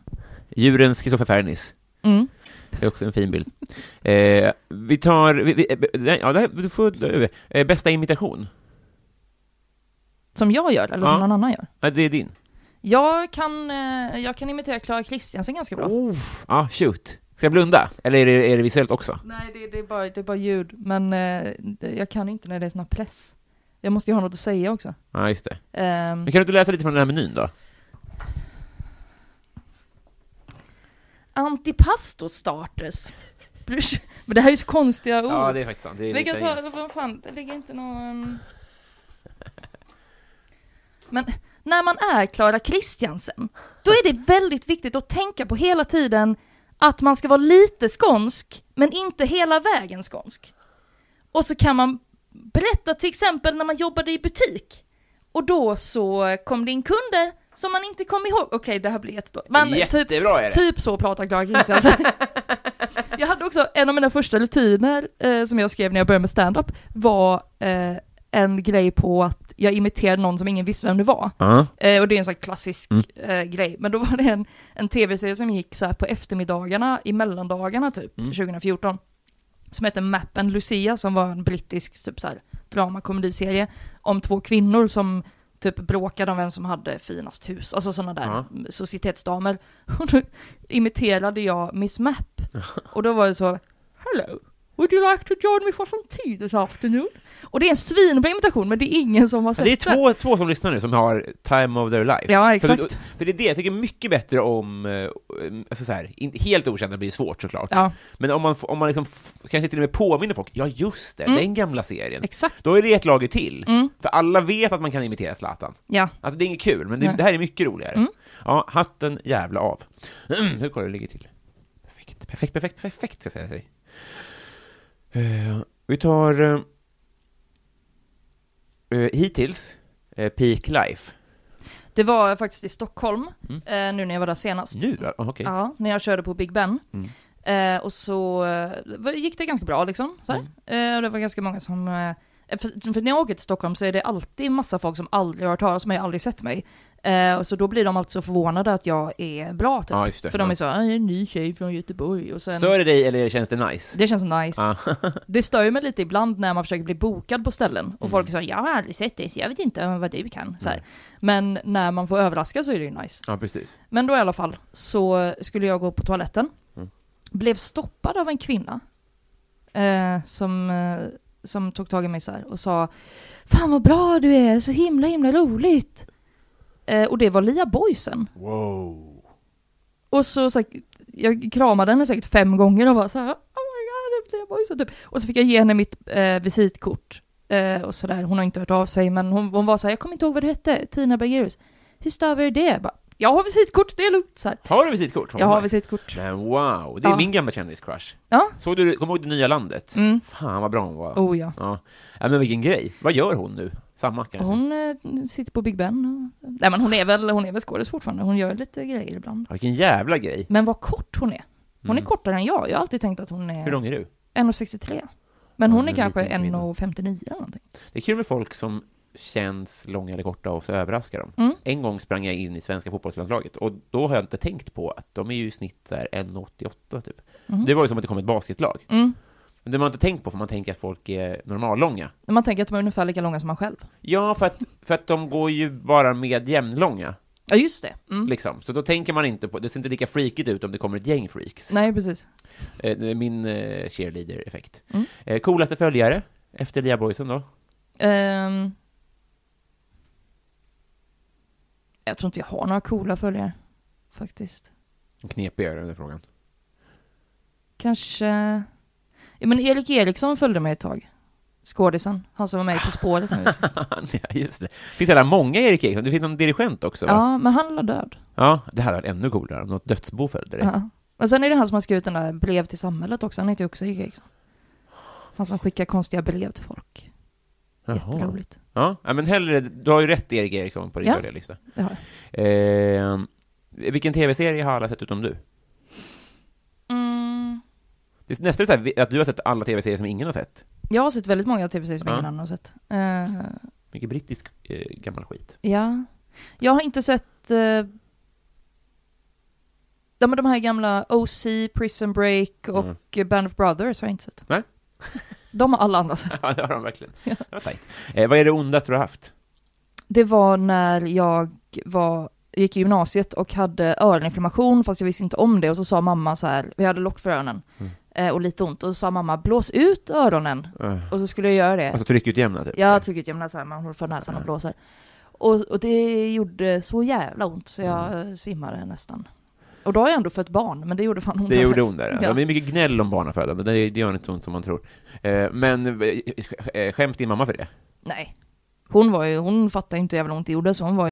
Djurens Kristoffer Fernis. Mm. Det är också en fin bild. *laughs* Eh, vi tar... Vi, vi, eh, ja, det här, du får... Eh, bästa imitation? Som jag gör, eller Ja. som någon annan gör. Ja, det är din. Jag kan, eh, jag kan imitera Clara Kristiansen ganska bra. Oh, ja, shoot. Ska jag blunda? Eller är det, är det visuellt också? Nej, det, det, är bara, det är bara ljud. Men eh, jag kan inte när det är sån här press. Jag måste ju ha något att säga också. Ja, just det. Ehm, Men kan du inte läsa lite från den här menyn då? Antipasto starters. Men det här är ju så konstiga ord. Ja, det är faktiskt sant. Det är Vi kan ta, vad fan, det ligger inte någon... Men när man är Clara Kristiansen, då är det väldigt viktigt att tänka på hela tiden att man ska vara lite skånsk, men inte hela vägen skånsk. Och så kan man berätta till exempel när man jobbade i butik, och då så kom det in kunder som man inte kom ihåg. Okej, det här blir jättedåligt. Men typ, Jättebra är det! Typ så pratar Clara Kristiansen. *laughs* jag hade också, en av mina första rutiner eh, som jag skrev när jag började med stand-up var eh, en grej på att jag imiterade någon som ingen visste vem det var. Ja. Eh, och det är en sån här klassisk Mm. eh, grej. Men då var det en, en tv-serie som gick så på eftermiddagarna, i mellandagarna typ, Mm. 2014. Som hette Mappen Lucia, som var en brittisk typ så här dramakomediserie om två kvinnor som typ bråkade om vem som hade finast hus, alltså sådana där Ja. societetsdamer. *laughs* Och då imiterade jag Miss Mapp. *laughs* Och då var det så, Hello, would you like to join me for some tea this afternoon? Och det är en svinbra imitation, men det är ingen som har sett Det är två, två som lyssnar nu som har time of their life. Ja, För, exakt. för det är det, jag tycker mycket bättre om, eh, alltså så här, helt okända blir svårt såklart. Ja, Men om man, om man liksom kanske till och med påminner folk, ja just det, Mm. den gamla serien. exakt. Då är det ett lager till. Mm. För alla vet att man kan imitera Zlatan. Ja. Alltså det är inget kul, men det, det här är mycket roligare. Mm. Ja, hatten jävla av. *clears throat* Hur kollar det ligger till? Perfekt, perfekt, perfekt, perfekt, ska jag säga dig. Eh, vi tar uh, hittills, eh, Peak Life. Det var faktiskt i Stockholm, Mm. eh, nu när jag var där senast. Nu? Ja, okej. Ja, när jag körde på Big Ben. Mm. Eh, och så eh, gick det ganska bra liksom. Så. Mm. Eh, och det var ganska många som... Eh, för, för när jag åker till Stockholm så är det alltid massa folk som aldrig har hört talas om mig, aldrig sett mig. Eh, och så då blir de alltid så förvånade att jag är bra typ. Ja, just det. För de är så, "Ah, jag är en ny tjej från Göteborg. Och sen, Stör det dig eller känns det nice? det känns nice. Ja. *laughs* Det stör ju mig lite ibland när man försöker bli bokad på ställen. Och Mm. folk säger jag har aldrig sett dig så jag vet inte vad du kan. Så här. Men när man får överraska så är det ju nice. ja, precis. Men då i alla fall så skulle jag gå på toaletten. Mm. Blev stoppad av en kvinna. Eh, som, eh, som tog tag i mig så här och sa Fan vad bra du är, så himla himla roligt. Eh, och det var Lia Boysen. Wow. Och så, så här, jag kramade henne säkert fem gånger och var så här Oh my god, det är Lia Boysen typ. Och så fick jag ge henne mitt eh, visitkort. Eh, och sådär, hon har inte hört av sig men hon, hon var så här, jag kommer inte ihåg vad du hette, Tina Bergerus. Hur stavar du det? Jag bara, jag har visitkort, det är lugnt. Så här. Har du visitkort? Jag har visitkort. Men wow, det är Ja. min gamla kändiscrush. Ja. Såg du, kommer du ihåg det nya landet? Mm. Fan vad bra hon var. Oh ja. Ja. ja, men vilken grej. Vad gör hon nu? Samma kanske? Hon eh, sitter på Big Ben och... Nej men hon är väl, hon är väl skådis fortfarande, hon gör lite grejer ibland. Vilken jävla grej. Men vad kort hon är. Hon Mm. är kortare än jag, jag har alltid tänkt att hon är... Hur lång är du? 1,63. Men hon Ja, är en kanske liten kvinna. 1,59 eller någonting. Det är kul med folk som känns långa eller korta och så överraskar de. Mm. En gång sprang jag in i svenska fotbollslandslaget och då har jag inte tänkt på att de är ju i snitt så här 1,88 typ. Så det var ju som att det kom ett basketlag. Mm. Men det man inte tänkt på för man tänker att folk är normallånga. Man tänker att de är ungefär lika långa som man själv. Ja, för att, för att de går ju bara med jämnlånga, Ja, just det. Mm. liksom. Så då tänker man inte på, det ser inte lika freakigt ut om det kommer ett gäng freaks. Nej, precis. Eh, min eh, cheerleader-effekt. Mm. Eh, coolaste följare, efter Lia Boysen då? Ehm. jag tror inte jag har några coola följare. Faktiskt. Knepigare den frågan. Kanske... Ja, men Erik Eriksson följde mig ett tag. Skådisen. Han som var med På spåret nu sist. *laughs* ja, just det. Finns det många Erik Eriksson? Det finns någon dirigent också, va? Ja, men han är död. Ja, det hade varit ännu coolare om något dödsbo följde dig. Ja. Och sen är det han som har skrivit den där brev till samhället också. Han heter ju också Erik Eriksson. Han som skickar konstiga brev till folk. Jaha. Jätteroligt. Ja, ja, men hellre, du har ju rätt Erik Eriksson på din Ja. följarlista. Det har jag. Eh, vilken tv-serie har alla sett utom du? Mm. Det är nästan så här, att du har sett alla tv-serier som ingen har sett. Jag har sett väldigt många tv-serier som Ja. ingen annan har sett. Eh, Mycket brittisk eh, gammal skit. ja. Jag har inte sett... Uh, de, de här gamla OC, Prison Break och Band of Brothers har jag inte sett. Nej. *laughs* De har alla andra sett. *laughs* Ja, det har de verkligen. Det var tajt. Eh, vad är det ondaste du har haft? Det var när jag var, gick i gymnasiet och hade öroninflammation fast jag visste inte om det och så sa mamma så här, vi hade lock för öronen Mm. Eh, och lite ont och så sa mamma blås ut öronen Eh, och så skulle jag göra det. alltså tryckutjämna, typ? Jag trycker jämna så här, man håller för näsan och blåser. Och, och det gjorde så jävla ont så jag Mm. eh, svimmade nästan. Och då har jag ändå fött barn, men det gjorde fan ont. Det gjorde ont där. Ja. *laughs* Det är mycket gnäll om barnafödande, det, det gör inte så ont som man tror. Eh, men eh, skäms din mamma för det? Nej. Hon var ju, hon fattade inte hur jävla ont det gjorde så hon var ju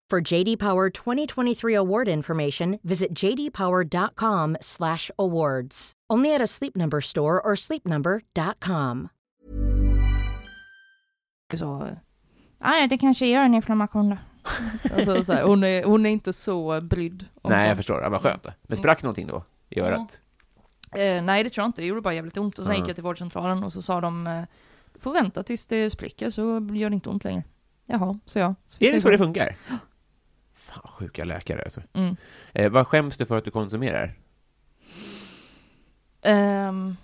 For JD Power 2023 award information, visit jdpower.com/awards. Only at a Sleep Number store or sleepnumber.com. så, nej det kanske gör en inflammation då. alltså, så här, hon, är, hon är inte så brydd om Nej, jag sånt. förstår. Ja, vad skönt. Men sprack någonting då i örat? Eh, nej det tror jag inte, det gjorde bara jävligt ont. Och sen Ja. gick jag till vårdcentralen och så sa de, eh, du får vänta tills det spricker så gör det inte ont längre. Jaha, så ja. fick Är jag det så det funkar? *gasps* Fan, sjuka läkare alltså. Mm. Eh, vad skäms du för att du konsumerar? Ehm,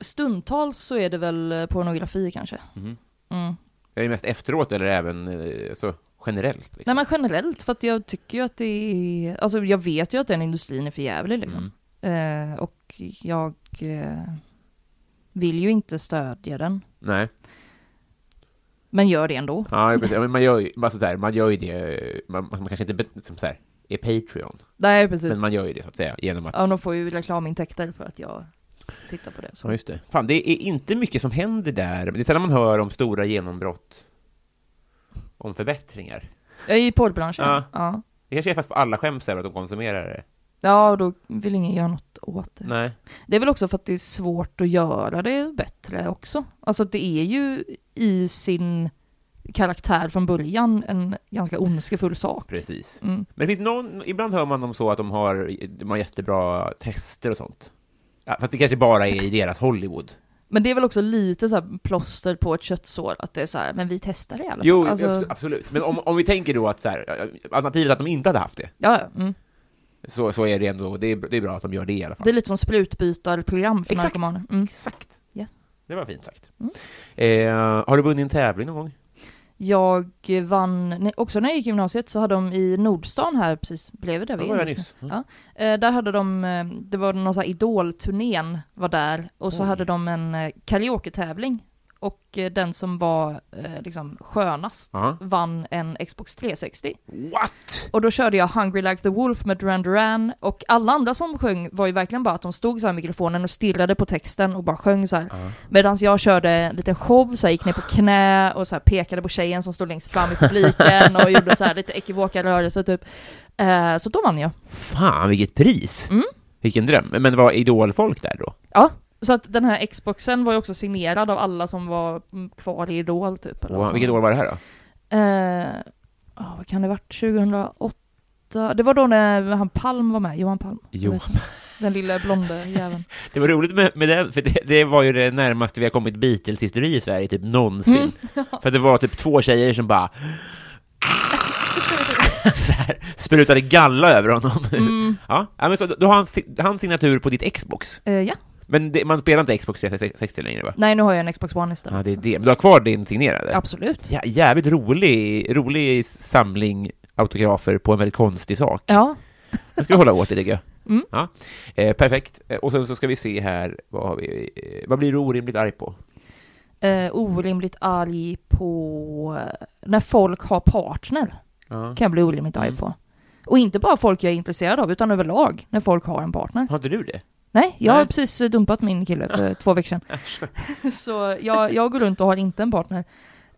stundtals så är det väl eh, pornografi kanske. Mhm. Mm. Är det mest efteråt eller även eh, så generellt? Liksom? Nej men generellt, för att jag tycker ju att det är, alltså jag vet ju att den industrin är för jävlig liksom. Mm. Eh, och jag eh, vill ju inte stödja den. Nej. Men gör det ändå. Ja, precis. Men man gör ju, alltså, så här, man gör ju det, man, man kanske inte som så här, är Patreon, Nej precis. men man gör ju det så att säga genom att... Ja, de får ju reklamintäkter för att jag tittar på det. Så. Ja, just det. Fan, det är inte mycket som händer där. Det är sällan man hör om stora genombrott, om förbättringar. I porrbranschen. Ja. Ja. Det kanske är för att alla skäms över att de konsumerar det. Ja, och då vill ingen göra något åt det. Nej. Det är väl också för att det är svårt att göra det bättre också. Alltså det är ju i sin karaktär från början en ganska ondskefull sak. Precis. Mm. Men det finns någon, ibland hör man om så att de har, de har jättebra tester och sånt. Ja, fast det kanske bara är i deras Hollywood. Men det är väl också lite så plåster på ett köttsår, att det är så här, men vi testar det i alla fall. Jo, alltså, abs- absolut. Men om, om vi tänker då att så här, alternativet att de inte hade haft det, ja, mm. Så, så är det ändå, det är, det är bra att de gör det i alla fall. Det är lite som sprutbytarprogram för Exakt. narkomaner. Mm. Exakt. Ja. Det var fint sagt. Mm. Eh, har du vunnit en tävling någon gång? Jag vann, också när jag gick i gymnasiet så hade de i Nordstan här precis bredvid där vi är nyss. Mm. Ja. Eh, där hade de, eh, det var någon sån här idolturnén var där och så Oj. hade de en eh, karaoke-tävling och eh, den som var eh, liksom skönast Ja. vann en Xbox 360. What? Och då körde jag Hungry Like the Wolf med Duran Duran och alla andra som sjöng var ju verkligen bara att de stod så här i mikrofonen och stirrade på texten och bara sjöng så här. Ja. Medan jag körde en liten show, så här, gick ner på knä och så här, pekade på tjejen som stod längst fram i publiken och gjorde så här lite ekivoka rörelser typ. Eh, så då vann jag. Fan, vilket pris! Mm. Vilken dröm. Men var idolfolk där då? Ja, så att den här Xboxen var ju också signerad av alla som var kvar i Idol typ. eller fan. vilket år var det här då? Eh, ja, vad kan det varit? 2008? Det var då när han Palm var med, Johan Palm. Johan. Den lilla blonde *laughs* jäveln. Det var roligt med, med den, för det, det var ju det närmaste vi har kommit Beatles-hysteri i Sverige, typ någonsin. Mm. *laughs* För det var typ två tjejer som bara *laughs* så här, sprutade galla över honom. Mm. Ja, ja, men så, då har han, si- hans signatur på ditt Xbox. Eh, ja. Men det, man spelar inte Xbox 360 längre va? Nej, nu har jag en Xbox One istället. Ja, det är det. Men du har kvar din signerade? Absolut. Ja, jävligt rolig, rolig samling autografer på en väldigt konstig sak. Ja. Det ska vi hålla hårt i, tycker jag. *laughs* Mm. Ja, eh, perfekt. Eh, Och sen så ska vi se här, vad, har vi, eh, vad blir du orimligt arg på? Eh, orimligt arg på eh, när folk har partner. Ja. Kan jag bli orimligt arg Mm. på. Och inte bara folk jag är intresserad av, utan överlag när folk har en partner. Har inte du det? Nej, jag Nej. har precis dumpat min kille för *laughs* två veckor sedan. *laughs* så jag, jag går runt och har inte en partner.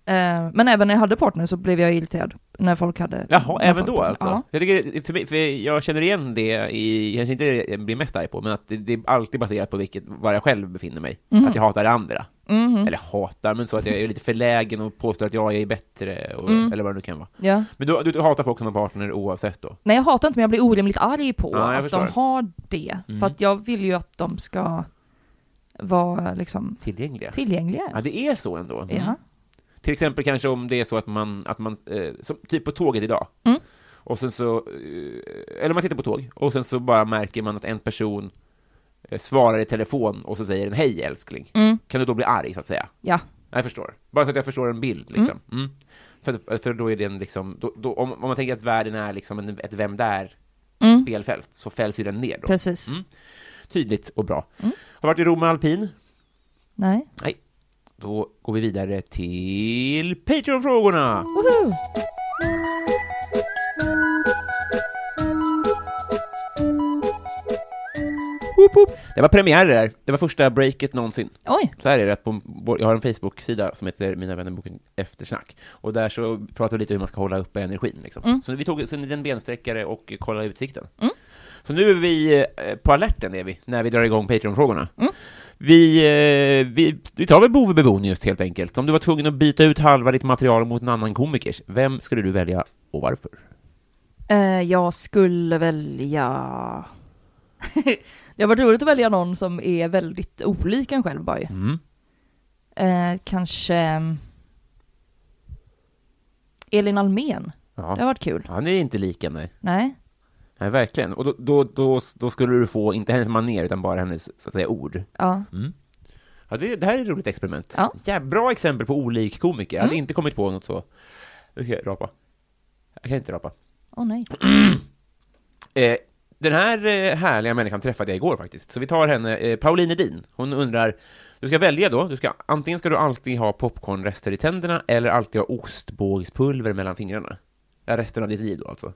Eh, men även när jag hade partner så blev jag irriterad när folk hade... Jaha, även folk då alltså? Ja. Jag, tycker, för mig, för jag känner igen det i, kanske inte det jag blir mest arg på, men att det, det är alltid baserat på vilket, var jag själv befinner mig. Mhm. Att jag hatar det andra. Mhm. Eller hatar, men så att jag är lite förlägen och påstår att jag är bättre, och, Mm. eller vad det nu kan vara. ja. Men du, du, du hatar folk som har partner oavsett då? Nej, jag hatar inte, men jag blir orimligt arg på Ja, att de har det. Mm. För att jag vill ju att de ska vara liksom Tillgängliga? tillgängliga. Ja, det är så ändå. Mm. Ja. Till exempel kanske om det är så att man, att man eh, som, typ på tåget idag, Mm. och sen så, eh, eller man sitter på tåg, och sen så bara märker man att en person svarar i telefon och så säger den hej älskling. Mm. Kan du då bli arg så att säga? Ja. Jag förstår. Bara så att jag förstår en bild liksom. Mm. För, för då är det en liksom, då, då, om, om man tänker att världen är liksom en, ett vem där Mm. spelfält, så fälls ju den ner då. Precis. Mm. Tydligt och bra. Mm. Har varit i Rom med alpin? Nej. Då går vi vidare till Patreon-frågorna! Woho! Det var premiär det där. Det var första breaket någonsin. Oj. Så här är det, att på, jag har en Facebook-sida som heter Mina vänner-boken Eftersnack. Och där så pratar vi lite hur man ska hålla uppe energin. Liksom. Mm. Så vi tog så en bensträckare och kollade utsikten. Mm. Så nu är vi eh, på alerten, är vi, när vi drar igång Patreon-frågorna. Mm. Vi, eh, vi, vi tar väl Bove Bebonius helt enkelt. Om du var tvungen att byta ut halva ditt material mot en annan komikers, vem skulle du välja och varför? Eh, jag skulle välja... *laughs* det har varit roligt att välja någon som är väldigt olik en själv bara ju. Mm. Eh, kanske... mm, Elin Almen. Det har Ja. varit kul. Han är inte lika, nej. Nej? Nej, verkligen. Och då, då, då, då skulle du få, inte hennes manér, utan bara hennes, så att säga, ord. Ja. Mm. Ja, det, det här är ett roligt experiment. Ja. Ja, bra exempel på olik komiker. Jag hade Mm. inte kommit på något så. Nu ska jag rapa. Jag kan inte rapa. Åh nej. *clears throat* Eh, den här eh, härliga människan träffade jag igår faktiskt, så vi tar henne. Eh, Pauline Edin, hon undrar, du ska välja då, du ska, antingen ska du alltid ha popcornrester i tänderna, eller alltid ha ostbågspulver mellan fingrarna. Ja, resten av ditt liv då alltså.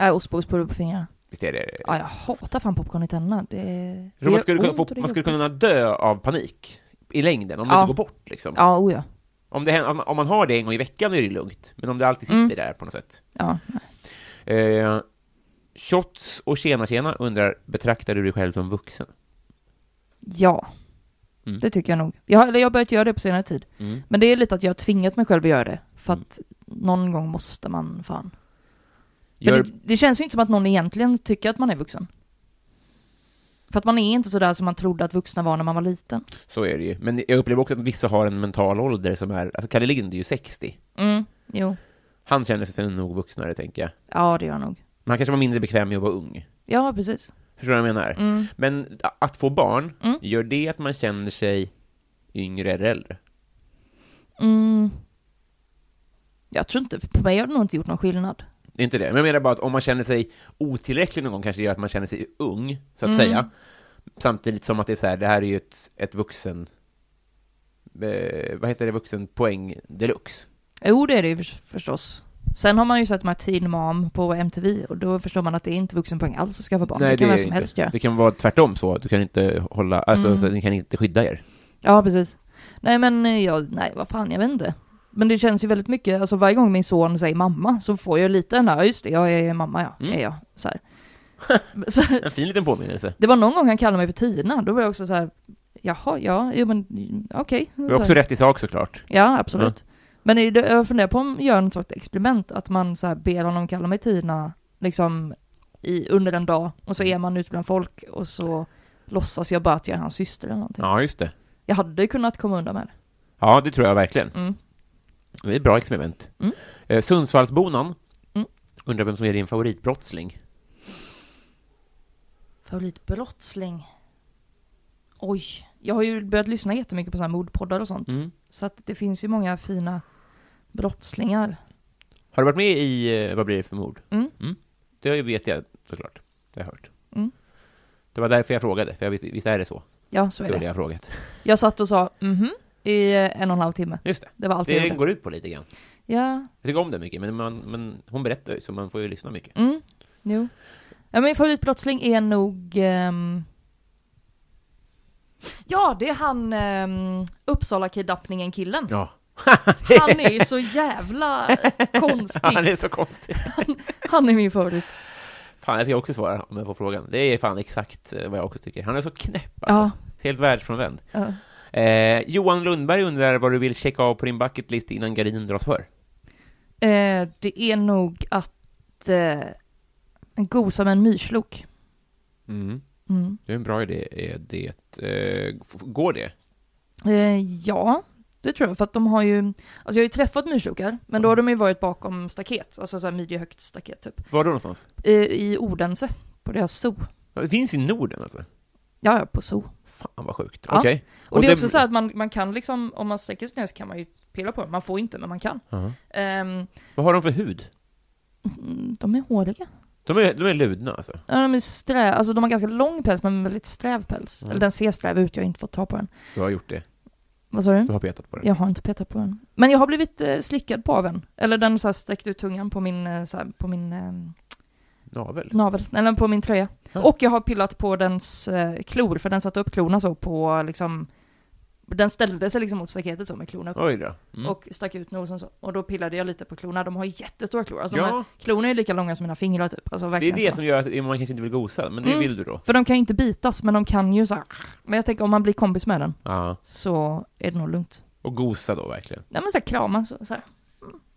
Äh, ostbågspulver på fingrarna. Visst är det? Ja, jag hatar fan popcorn i tänderna. Det, det man skulle, kunna få, man skulle kunna dö av panik i längden, om det Ja. inte går bort liksom. Ja, oh ja. Om, det, om man har det en gång i veckan är det lugnt, men om det alltid sitter Mm. där på något sätt. Ja. Eh, Shots och tjena tjena undrar, betraktar du dig själv som vuxen? Ja. Mm. Det tycker jag nog. Jag, eller jag har börjat göra det på senare tid. Mm. Men det är lite att jag har tvingat mig själv att göra det. För att någon gång måste man fan. Gör, det, det känns ju inte som att någon egentligen tycker att man är vuxen. För att man är inte sådär som man trodde att vuxna var när man var liten. Så är det ju. Men jag upplever också att vissa har en mental ålder som är, alltså Kalle Lind är ju 60. Mm, jo. Han känner sig nog vuxnare, tänker jag. Ja, det gör jag nog. Man kanske var mindre bekväm med att vara ung. Ja, precis. Förstår du vad jag menar? Mm. Men att få barn, Mm. gör det att man känner sig yngre eller äldre? Mm. Jag tror inte, för på mig har det nog inte gjort någon skillnad. Inte det, men jag menar bara att om man känner sig otillräcklig någon gång kanske det gör att man känner sig ung, så att Mm. säga. Samtidigt som att det är så här, det här är ju ett, ett vuxen... Eh, vad heter det, vuxenpoäng deluxe. Jo, det är det ju för- förstås. Sen har man ju sett här Teen Mom på MTV och då förstår man att det är inte vuxenpoäng alls att skaffa barn. det kan vem som inte. helst göra. Det kan vara tvärtom så, du kan inte hålla, alltså Mm. så ni kan inte skydda er. Ja, precis. Nej, men eh, jag, nej, vad fan, jag vet inte. Men det känns ju väldigt mycket, alltså varje gång min son säger mamma så får jag lite den där, "Ja, just det, jag är mamma ja, Mm. är jag. Så här. *laughs* så, En fin liten påminnelse. det var någon gång han kallade mig för Tina, då var jag också så här, jaha, ja, jo men mm, okej. Du har Så också rätt i sak såklart. Ja, absolut. Men jag funderar på om gör något sorts experiment, att man så här ber honom kalla mig Tina, liksom i, under en dag, och så är man ute bland folk och så låtsas jag bara att jag är hans syster eller någonting. Ja, just det. Jag hade kunnat komma undan med det. Ja, det tror jag verkligen. Mm. Det är ett bra experiment. Mm. Eh, Sundsvallsbonan Mm. undrar vem som är din favoritbrottsling. Favoritbrottsling? Oj, jag har ju börjat lyssna jättemycket på så här mordpoddar och sånt. Mm. Så att det finns ju många fina brottslingar. Har du varit med i eh, Vad blir det för mord? Mm. Det vet jag såklart. Det har jag hört. Mm. Det var därför jag frågade, för jag vis- visst är det så? Ja, så är det. jag frågat. Jag satt och sa mhm i en och en halv timme. Just det. Det var allt Det går ut på lite grann. Ja, Jag tycker om det mycket, men, man, men hon berättar ju, så man får ju lyssna mycket. mm, jo. Ja, min favoritbrottsling är nog... ehm, Ja, det är han um, Uppsala-kidnappningen-killen. Ja. *laughs* Han är ju så jävla konstig. Han är så konstig. *laughs* Han är min favorit. Fan, jag ska också svara om jag får frågan. Det är fan exakt eh, vad jag också tycker. Han är så knäpp alltså. Ja. Helt världsfrånvänd. Ja. Eh, Johan Lundberg undrar vad du vill checka av på din bucketlist innan gardinen dras för? Eh, det är nog att eh, gosa med en myrslok. Mm. Mm. Det är en bra idé. Är det, eh, går det? Eh, ja, det tror jag. För att de har ju... Alltså jag har ju träffat myrslokar, men då har de ju varit bakom staket. Alltså såhär midjehögt staket typ. Var då någonstans? Eh, I Odense, på deras zoo. Det finns i Norden alltså? Ja, ja, på zoo. Fan vad sjukt. Ja. Okej. Och, det är också så här att man, man kan liksom, om man sträcker sig ner så kan man ju pilla på dem. Man får inte, men man kan. Ja. Ehm, Vad har de för hud? mm, de är håriga. De är, de är ludna alltså? Ja, de är sträv, alltså de har ganska lång päls men väldigt sträv päls. Eller den ser sträv ut, jag har inte fått ta på den. Du har gjort det? Vad sa du? Du har petat på den? Jag har inte petat på den. Men jag har blivit eh, slickad på av en. Eller den så här sträckte ut tungan på min, eh, så här, på min eh, Navel? navel, eller på min tröja. Ja. Och jag har pillat på dens eh, klor, för den satte upp klorna så på liksom, den ställde sig liksom mot staketet så med klorna upp. Oj då. Mm. Och stack ut nosen så. Och då pillade jag lite på klorna. De har jättestora klor. Alltså Ja. de här klorna är lika långa som mina fingrar typ. Alltså det är det så. som gör att man kanske inte vill gosa, men det Mm. vill du då? För de kan ju inte bitas, men de kan ju så här. Men jag tänker om man blir kompis med den, Ja. så är det nog lugnt. Och gosa då verkligen? Ja men såhär krama så, så här.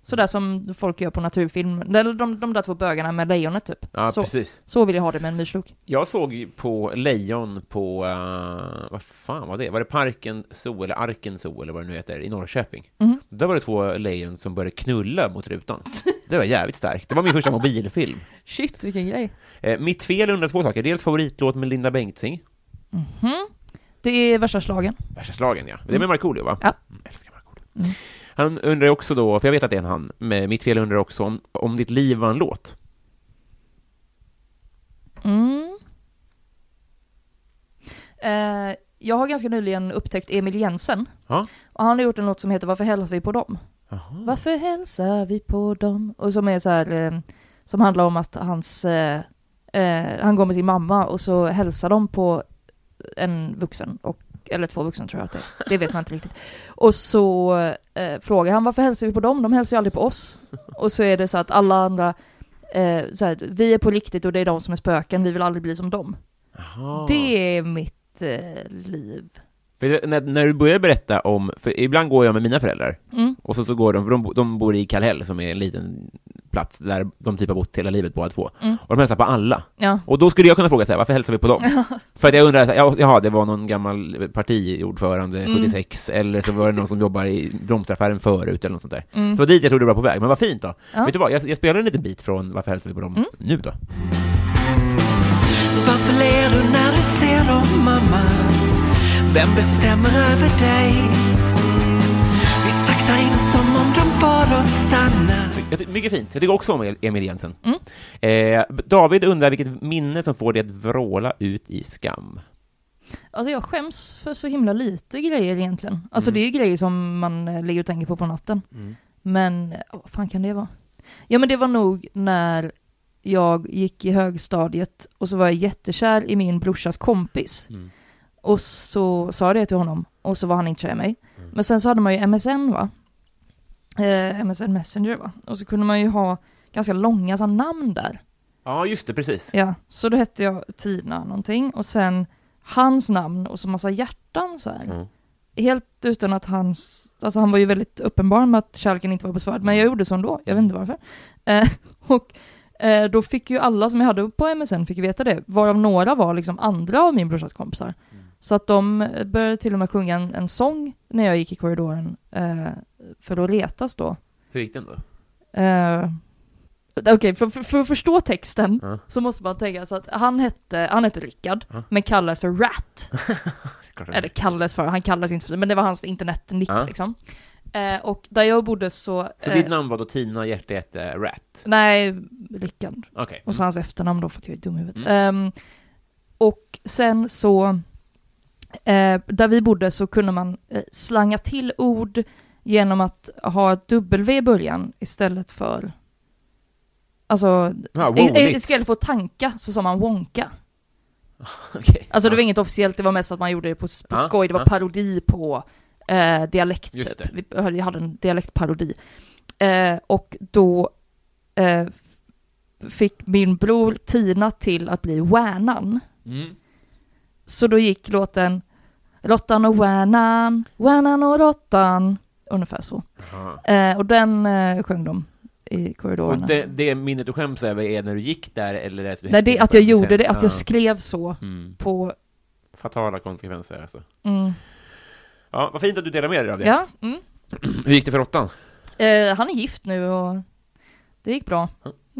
Sådär som folk gör på naturfilm. Eller de, de där två bögarna med lejonet typ. Ja, så, precis. så vill jag ha det med en myrslok. Jag såg på lejon på, uh, vad fan var det? Var det Parken Zoo, eller Arken Zoo, eller vad det nu heter, i Norrköping? Mhm. Där var det två lejon som började knulla mot rutan. Det var jävligt starkt. Det var min första mobilfilm. *laughs* Shit, vilken grej. Eh, mitt fel undrar två saker. Dels favoritlåt med Linda Bengtzing. Mhm. Det är värsta slagen. Värsta slagen, ja. Det är med Markoolio, va? Ja. Mm, älskar Markoolio. Mm. Han undrar också då, för jag vet att det är en han, med mitt fel undrar också om, om ditt liv var en låt. Mm. Eh, jag har ganska nyligen upptäckt Emil Jensen. Ja. Och han har gjort en låt som heter Varför hälsar vi på dem? Jaha. Varför hälsar vi på dem? Och som är så här, eh, som handlar om att hans, eh, eh, han går med sin mamma och så hälsar de på en vuxen, och, eller två vuxna tror jag att det är. Det vet man inte riktigt. Och så eh, frågar han varför hälsar vi på dem? De hälsar ju aldrig på oss. Och så är det så att alla andra, eh, så här, vi är på riktigt och det är de som är spöken, vi vill aldrig bli som dem. Jaha. Det är mitt eh, liv. För när, när du börjar berätta om, för ibland går jag med mina föräldrar, Mm. och så, så går de, för de, de bor i Kallhäll, som är en liten plats där de typ har bott hela livet båda två. Mm. Och de hälsar på alla. Ja. Och då skulle jag kunna fråga så här, varför hälsar vi på dem? *laughs* För att jag undrar, så här, jaha, det var någon gammal partiordförande Mm. 76, eller så var det någon som jobbar i blomsteraffären förut, eller något sånt där. Mm. Så dit jag trodde du var på väg, men vad fint då. Ja. Vet du vad, jag, jag spelar en liten bit från Varför hälsar vi på dem Mm. nu då? Varför ler du när du ser dem mamma? Vem bestämmer över dig? Vi saktar in som om de bad oss stanna mycket fint, jag tycker också om Emil Jensen. Mm. Eh, David undrar vilket minne som får dig att vråla ut i skam. Alltså jag skäms för så himla lite grejer egentligen. Alltså Mm. det är ju grejer som man eh, ligger och tänker på på natten. Mm. Men, vad fan kan det vara? Ja men det var nog när jag gick i högstadiet och så var jag jättekär i min brorsas kompis. Mm. Och så sa jag det till honom och så var han inte kär i mig. Mm. Men sen så hade man ju MSN va? Eh, MSN Messenger va? Och så kunde man ju ha ganska långa så namn där. Ja, just det, precis. Ja, så då hette jag Tina någonting och sen hans namn och så massa hjärtan så här. Mm. Helt utan att hans, alltså han var ju väldigt uppenbar med att kärleken inte var besvarad, men jag gjorde så ändå, jag vet inte varför. Eh, *laughs* och eh, då fick ju alla som jag hade på MSN fick veta det, varav några var liksom andra av min brorsas kompisar. Så att de började till och med sjunga en, en sång när jag gick i korridoren, eh, för att retas då. Hur gick den då? Eh, Okej, för, för, för att förstå texten Ja. så måste man tänka så att han hette, han hette Rickard, Ja. men kallades för Rat. *laughs* Eller kallades för, han kallades inte för men det var hans internetnick Ja. liksom. Eh, och där jag bodde så... Så eh, ditt namn var då Tina Hjärtehjärte Rat? Nej, Rickard. Okej. Och så hans efternamn då för att jag är dum i huvudet. Mm. Ehm, och sen så, eh, där vi bodde så kunde man eh, slanga till ord genom att ha ett W i början istället för, alltså, Ja, i, istället för att tanka så sa man wonka. *laughs* Okej. Alltså det Ja. var inget officiellt, det var mest att man gjorde det på, på Ja, skoj, det var ja. parodi på eh, dialekt typ. Vi hade- hade en dialektparodi. Eh, och då eh, fick min bror Tina till att bli Wärnan. Mm. Så då gick låten Råttan och Wärnan, Wärnan och Råttan, ungefär så. Eh, och den eh, sjöng de i Och korridorerna. det, det minnet du skäms över är när du gick där, eller du Nej, det hette att jag gjorde det, att Ja. jag skrev så Mm. på... Fatala konsekvenser alltså. Mm, Ja, vad fint att du delar med dig av det. ja, mm. *clears throat* Hur gick det för råttan? Eh, han är gift nu och det gick bra.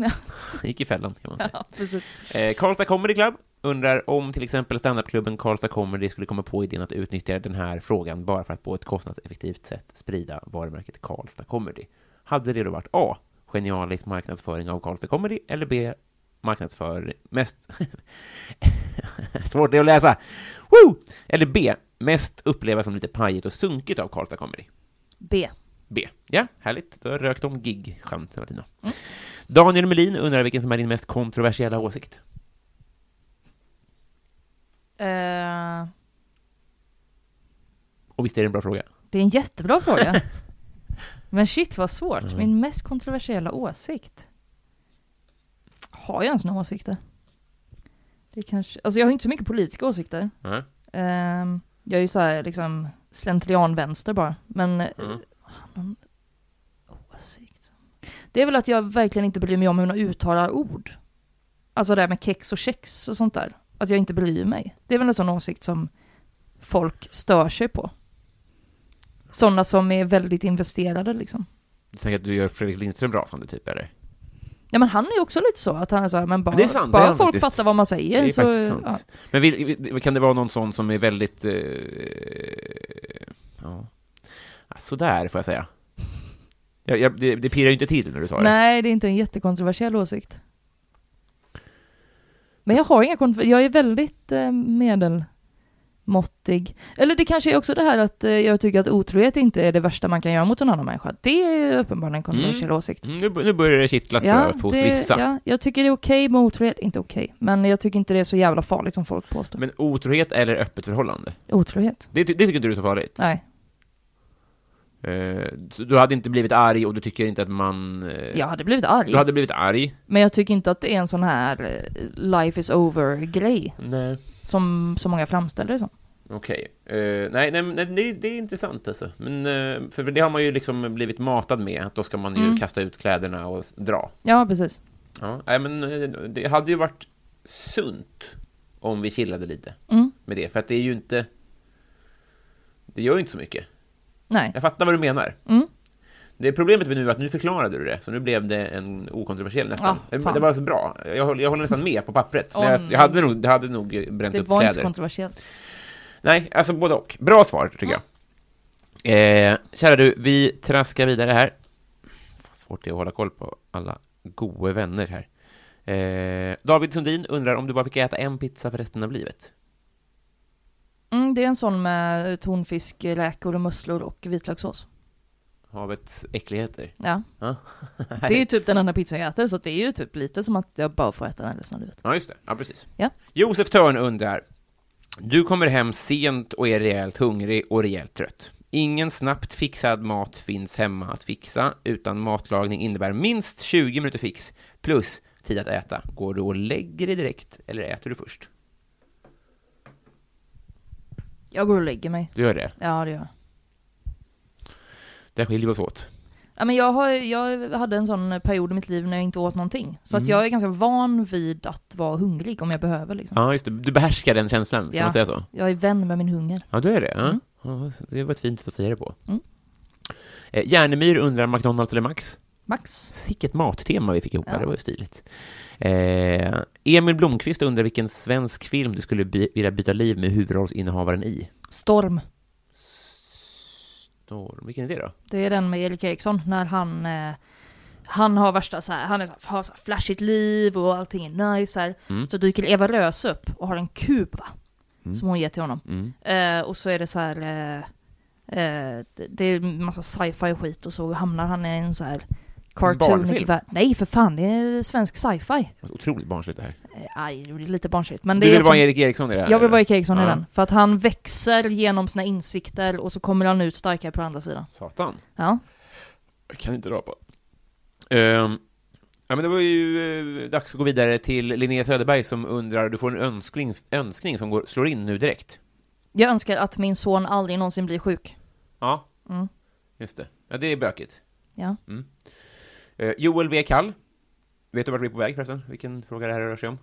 *laughs* gick i fällan, kan man säga. *laughs* Ja, precis. Eh, Karlstad Comedy Club undrar om till exempel standupklubben Karlstad Comedy skulle komma på idén att utnyttja den här frågan bara för att på ett kostnadseffektivt sätt sprida varumärket Karlstad Comedy. Hade det då varit A. Genialisk marknadsföring av Karlstad Comedy eller B. Marknadsföring mest... *laughs* Svårt det att läsa! Woo! Eller B. Mest upplevas som lite pajigt och sunkigt av Karlstad Comedy. B. B. Ja, härligt. Då har rökt om gig-chanserna, Tina. Daniel Melin undrar vilken som är din mest kontroversiella åsikt. Eh, Och visst är det en bra fråga? det är en jättebra fråga. *laughs* Men shit vad svårt. Mm. Min mest kontroversiella åsikt. Har jag ens några åsikter? Det kanske, alltså jag har inte så mycket politiska åsikter. Nej. Ehm, jag är ju så här liksom slentrian-vänster bara. Men eh, Mm. någon åsikt? Det är väl att jag verkligen inte bryr mig om hur man uttalar ord. Alltså det här med kex och kex och sånt där. Att jag inte bryr mig. Det är väl en sån åsikt som folk stör sig på. Sådana som är väldigt investerade liksom. Du tänker att du gör Fredrik Lindström rasande, typ, eller? Ja men han är ju också lite så att han är så här, men bara, Det är sant, det är bara folk faktiskt. fattar vad man Det säger är så, ja. Men vill, kan det vara någon sån som är väldigt... Eh, Ja, sådär, får jag säga. Jag, jag, det, det pirrar ju inte till när du sa det. Nej, det är inte en jättekontroversiell åsikt. Men jag har inga kontro- jag är väldigt eh, medelmåttig. Eller det kanske är också det här att eh, jag tycker att otrohet inte är det värsta man kan göra mot en annan människa. Det är ju uppenbarligen en kontroversiell åsikt. Mm, nu, nu börjar det kittlas jag, hos vissa. ja, jag tycker det är okej med otrohet. Inte okej, men jag tycker inte det är så jävla farligt som folk påstår. Men otrohet eller öppet förhållande? Otrohet? Det, det tycker inte du är så farligt? Nej. Eh, du hade inte blivit arg och du tycker inte att man... eh, Jag hade blivit arg. Du hade blivit arg? Men jag tycker inte att det är en sån här eh, life is over-grej. Nej. Som så många framställer det som. Okej. Eh, nej, nej, nej det, det är intressant alltså. Men, eh, för det har man ju liksom blivit matad med, att då ska man ju Mm. kasta ut kläderna och dra. Ja, precis. Ja, nej, men det hade ju varit sunt om vi chillade lite Mm. med det, för att det är ju inte... Det gör ju inte så mycket. Nej. Jag fattar vad du menar. Mm. Det problemet med nu är att nu förklarade du det, så nu blev det en okontroversiell nästan. Ja, fan. det var så bra. Jag håller, jag håller nästan med på pappret. Men jag, jag, hade nog, jag hade nog bränt Det upp var inte så kläder. kontroversiellt. Nej, alltså både och. Bra svar, tycker jag. Eh, kära du, vi traskar vidare här. Fan, svårt det är att hålla koll på alla goda vänner här. Eh, David Sundin undrar om du bara fick äta en pizza för resten av livet? Mm, det är en sån med tonfisk, räkor och musslor och vitlökssås. Havets äckligheter. Ja. Ja. *laughs* Det är typ den enda pizzan jag äter, så det är ju typ lite som att jag bara får äta den resten av livet. Ja, just det. Ja, precis. Ja. Josef Törn undrar. Du kommer hem sent och är rejält hungrig och rejält trött. Ingen snabbt fixad mat finns hemma att fixa, utan matlagning innebär minst 20 minuter fix, plus tid att äta. Går du och lägger dig direkt, eller äter du först? Jag går och lägger mig. Du gör det? Ja, det gör jag. Där skiljer vi oss åt. Ja, men jag, har, jag hade en sån period i mitt liv när jag inte åt någonting. Så Mm. att jag är ganska van vid att vara hungrig om jag behöver liksom. Ja, just det. Du behärskar den känslan, kan Ja. man säga så? Jag är vän med min hunger. Ja, du är det? Ja. Mm. ja det var ett fint sätt att säga det på. Mm. Eh, Järnemyr undrar McDonalds eller Max? Max. Sicket mattema vi fick ihop här, Ja. det var ju stiligt. Eh, Emil Blomqvist undrar vilken svensk film du skulle by- vilja byta liv med huvudrollsinnehavaren i? Storm. Storm, vilken är det då? Det är den med Erik Eriksson när han eh, han har värsta så här, han är så här, har så här flashigt liv och allting är nice här. Mm. Så dyker Eva Röse upp och har en kub va? Mm. Som hon ger till honom. Mm. Eh, och så är det så här, eh, eh, det, är massa sci-fi skit och så hamnar han i en så här barnfilm? värld. Nej för fan, det är svensk sci-fi. Otroligt barnsligt det här. Eh, Aj, det är lite barnsligt. Men du det är vill vara Erik Eriksson i det här? Jag vill vara Erik Eriksson i Ja. den. För att han växer genom sina insikter och så kommer han ut starkare på andra sidan. Satan. Ja. Jag kan inte dra på. Ehm, ja, men det var ju eh, dags att gå vidare till Linnea Söderberg som undrar, du får en önskning, önskning som går, slår in nu direkt. Jag önskar att min son aldrig någonsin blir sjuk. Ja, Mm. just det. Ja, det är bökigt. Ja. Mm. Eh, Joel V. Kall. Vet du vart vi är på väg förresten? Vilken fråga det här rör sig om?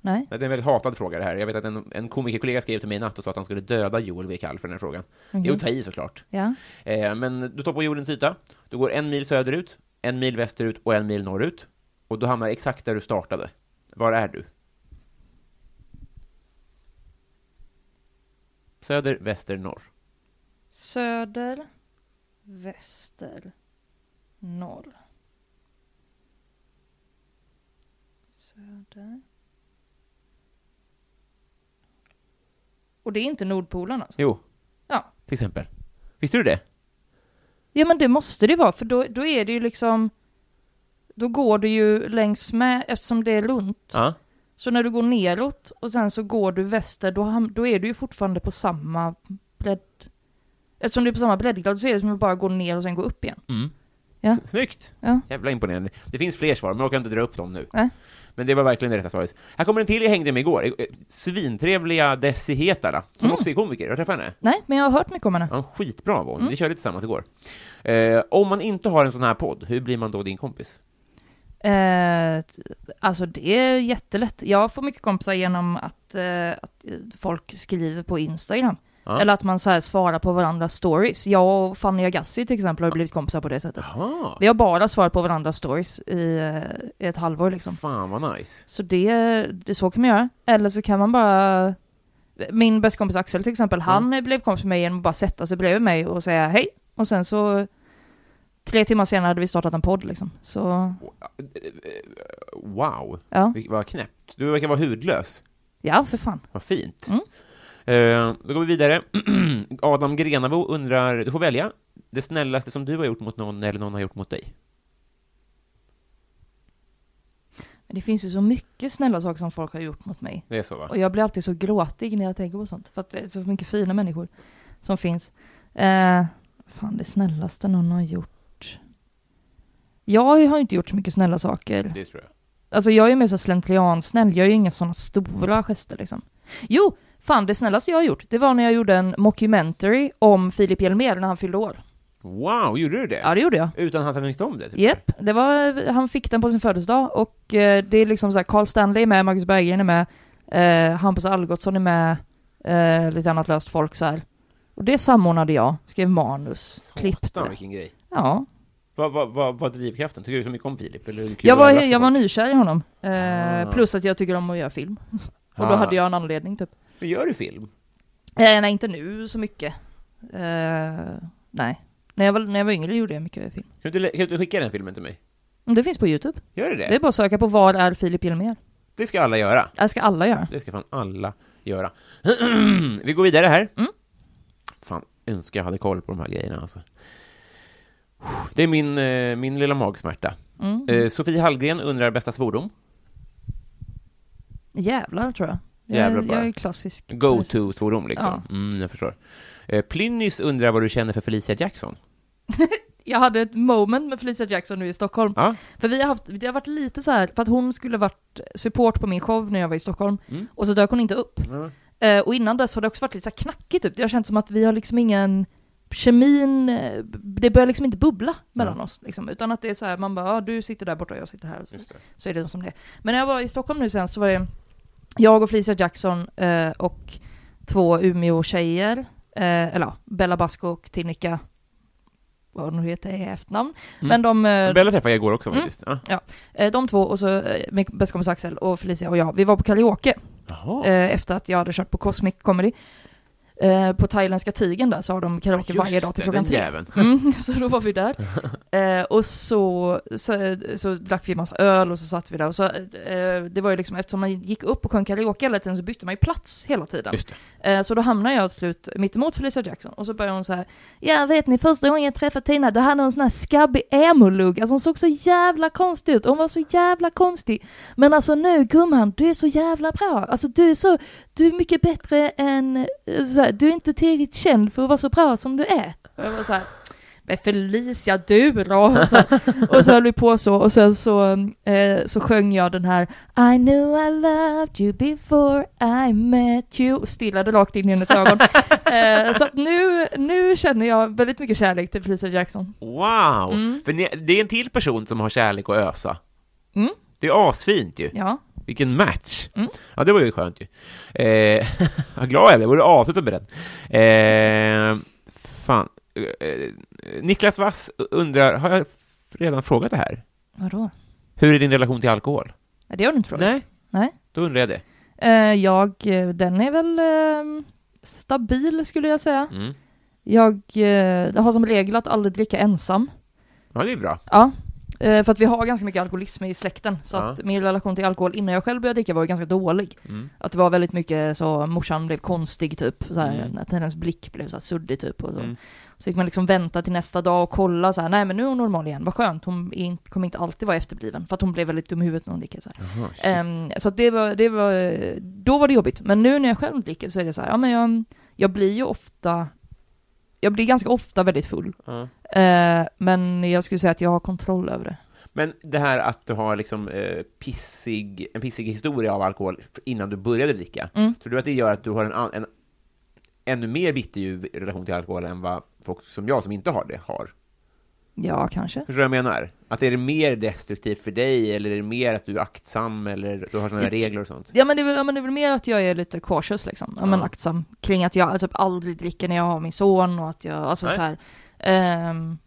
Nej. Det är en väldigt hatad fråga det här. Jag vet att en, en komikerkollega skrev till mig i natt och sa att han skulle döda Joel V. Kall för den här frågan. Det är att ta i såklart. Ja. Eh, men du står på jordens yta, du går en mil söderut, en mil västerut och en mil norrut. Och du hamnar exakt där du startade. Var är du? Söder, väster, norr. Söder, väster, norr. Söder. Och det är inte Nordpolen alltså? Jo, Ja. till exempel. Visste du det? Ja men det måste det vara, för då, då är det ju liksom... Då går du ju längs med, eftersom det är runt. Ja. Så när du går neråt och sen så går du väster, då, ham- då är du ju fortfarande på samma bredd. Eftersom du är på samma breddgrad så är det som att bara gå ner och sen gå upp igen. Mm. Ja. S- Snyggt! Ja. Jävla imponerande. Det finns fler svar, men jag orkar inte dra upp dem nu. Nej. Men det var verkligen det rätta svaret. Här kommer en till jag hängde med igår. Eh, Svintrevliga Desi Hetala, som Mm. också är komiker. Har du träffat henne? Nej, men jag har hört mycket om henne. Ja, skitbra var hon. Mm. Vi körde tillsammans igår. Eh, om man inte har en sån här podd, hur blir man då din kompis? Eh, alltså det är jättelätt. Jag får mycket kompisar genom att, eh, att folk skriver på Instagram. Ja. Eller att man så här svarar på varandras stories. Jag och Fanny Agassi till exempel har blivit kompisar på det sättet. Jaha, Vi har bara svarat på varandras stories i, eh, i ett halvår liksom. fan vad nice. Så det, det så kan man göra. Eller så kan man bara... Min bästa kompis Axel till exempel, han blev kompis med mig genom att bara sätta sig bredvid mig och säga hej. Och sen så... Tre timmar senare hade vi startat en podd liksom. Så, Wow, ja. Vad knäppt. Du verkar vara hudlös. Ja, för fan. Vad fint. Mm. Eh, då går vi vidare. *clears throat* Adam Grenabo undrar, du får välja det snällaste som du har gjort mot någon eller någon har gjort mot dig. Det finns ju så mycket snälla saker som folk har gjort mot mig. Det är så va? Och jag blir alltid så gråtig när jag tänker på sånt. För att det är så mycket fina människor som finns. Eh, fan, det snällaste någon har gjort. Jag har ju inte gjort så mycket snälla saker. Det tror jag. Alltså jag är mer så slentriansnäll, jag gör ju inga sådana stora gester liksom. Jo, Fan, det snällaste jag har gjort, det var när jag gjorde en mockumentary om Filip Hjelmér när han fyllde år. Wow, gjorde du det? Ja, det gjorde jag. Utan att han visste om det? Typ. Det var, han fick den på sin födelsedag och eh, det är liksom så här, Carl Stanley är med, Marcus Berggren är med, eh, Hampus Algotsson är med, eh, lite annat löst folk så här. Och det samordnade jag, skrev manus, klippte. Satan, vilken grej. Ja. Vad vad- vad var drivkraften? Tycker du så mycket om Filip? Eller Jag var, jag var nykär i honom. Eh, Ah. Plus att jag tycker om att göra film. *laughs* och då Ah. hade jag en anledning typ. Gör du film? Eh, nej, inte nu så mycket. Eh, nej. När jag, var, när jag var yngre gjorde jag mycket film. Kan du, kan du skicka den filmen till mig? Det finns på YouTube. Gör du det? Det är bara att söka på Var är Filip Hjelmér? Det ska alla göra. Det ska alla göra. Det ska fan alla göra. *clears throat* Vi går vidare här. Mm. Fan, önskar jag hade koll på de här grejerna alltså. Det är min, eh, min lilla magsmärta. Mm. Eh, Sofie Hallgren undrar bästa svordom. Jävlar tror jag. Jag, Jävlar jag bara. är klassisk. Go-to-svordom liksom. Mm, jag förstår. Eh, Plynnis undrar vad du känner för Felicia Jackson. *laughs* Jag hade ett moment med Felicia Jackson nu i Stockholm. Ja. För vi har haft, det har varit lite så här, för att hon skulle varit support på min show när jag var i Stockholm. Mm. Och så dök hon inte upp. Ja. Eh, och innan dess har det också varit lite så knackigt typ. Det har känts som att vi har liksom ingen kemin, eh, det börjar liksom inte bubbla mellan Ja. oss. Liksom, utan att det är så här, man bara, ja, du sitter där borta och jag sitter här. Så, så är det som det. Men när jag var i Stockholm nu sen så var det jag och Felicia Jackson eh, och två Umeå-tjejer, eh, eller ja, Bella Basco och Tinnika, vad hon nu heter i efternamn. Mm. Men de, eh, Bella träffade jag igår också Mm. faktiskt. Ja. eh, de två och så eh, min bästa kompis Axel och Felicia och jag, vi var på karaoke Jaha. eh, efter att jag hade kört på Cosmic Comedy. Eh, på thailändska tigen där så har de karaoke Just varje dag till klockan tre. Mm, *laughs* så då var vi där. Eh, och så, så, så drack vi massa öl och så satt vi där. Och så, eh, det var ju liksom, eftersom man gick upp och sjöng karaoke hela tiden så bytte man ju plats hela tiden. Eh, så då hamnade jag till slut mittemot Felicia Jackson. Och så började hon så här. Ja vet ni första gången jag träffade Tina, då hade hon sån här skabbig emo-lugg. Alltså hon såg så jävla konstig ut. Hon var så jävla konstig. Men alltså nu gumman, du är så jävla bra. Alltså du är så, du är mycket bättre än, eh, så här, du är inte tillräckligt känd för att vara så bra som du är. Och jag var så här. Men Felicia du då? Och så, och så höll vi på så och sen så, eh, så sjöng jag den här I knew I loved you before I met you och stillade rakt in i hennes ögon. *laughs* eh, så nu, nu känner jag väldigt mycket kärlek till Felicia Jackson. Wow! Mm. För det är en till person som har kärlek att ösa. Mm. Det är asfint ju. Ja. Vilken match! Mm. Ja, det var ju skönt ju. Eh, *laughs* vad glad jag blev, borde avsluta med den. Eh, fan. Eh, Niklas Wass undrar, har jag redan frågat det här? Vadå? Hur är din relation till alkohol? Nej, det har du inte frågat. Nej, Nej. då undrar jag det. Eh, jag, eh, den är väl eh, stabil skulle jag säga. Mm. Jag eh, har som regel att aldrig dricka ensam. Ja, det är bra. Ja, eh, för att vi har ganska mycket alkoholism i släkten. Så Ja. att min relation till alkohol innan jag själv började dricka var ju ganska dålig. Mm. Att det var väldigt mycket så, morsan blev konstig typ, så här, Mm. att hennes blick blev så här suddig typ. Och så. Mm. så gick man liksom vänta till nästa dag och kolla så här, nej men nu är hon normal igen, vad skönt, hon inte- kommer inte alltid vara efterbliven. För att hon blev väldigt dum i huvudet när hon dricker. Så, shit. Ehm, så att det var, det var, då var det jobbigt. Men nu när jag själv dricker så är det så här, ja men jag, jag blir ju ofta, jag blir ganska ofta väldigt full. Ja. Eh, men jag skulle säga att jag har kontroll över det. Men det här att du har liksom eh, pissig, en pissig historia av alkohol innan du började dricka, Mm. tror du att det gör att du har en, an- en ännu mer bitterljuv relation till alkohol än vad folk som jag, som inte har det, har? Ja, kanske. Förstår du vad jag menar? Att är det mer destruktivt för dig, eller är det mer att du är aktsam, eller du har sådana regler och sånt? Ja men, det är väl, ja men det är väl mer att jag är lite cautious liksom, ja. men Ja. aktsam kring att jag alltså, aldrig dricker när jag har min son och att jag, alltså Nej. så här. Ehm,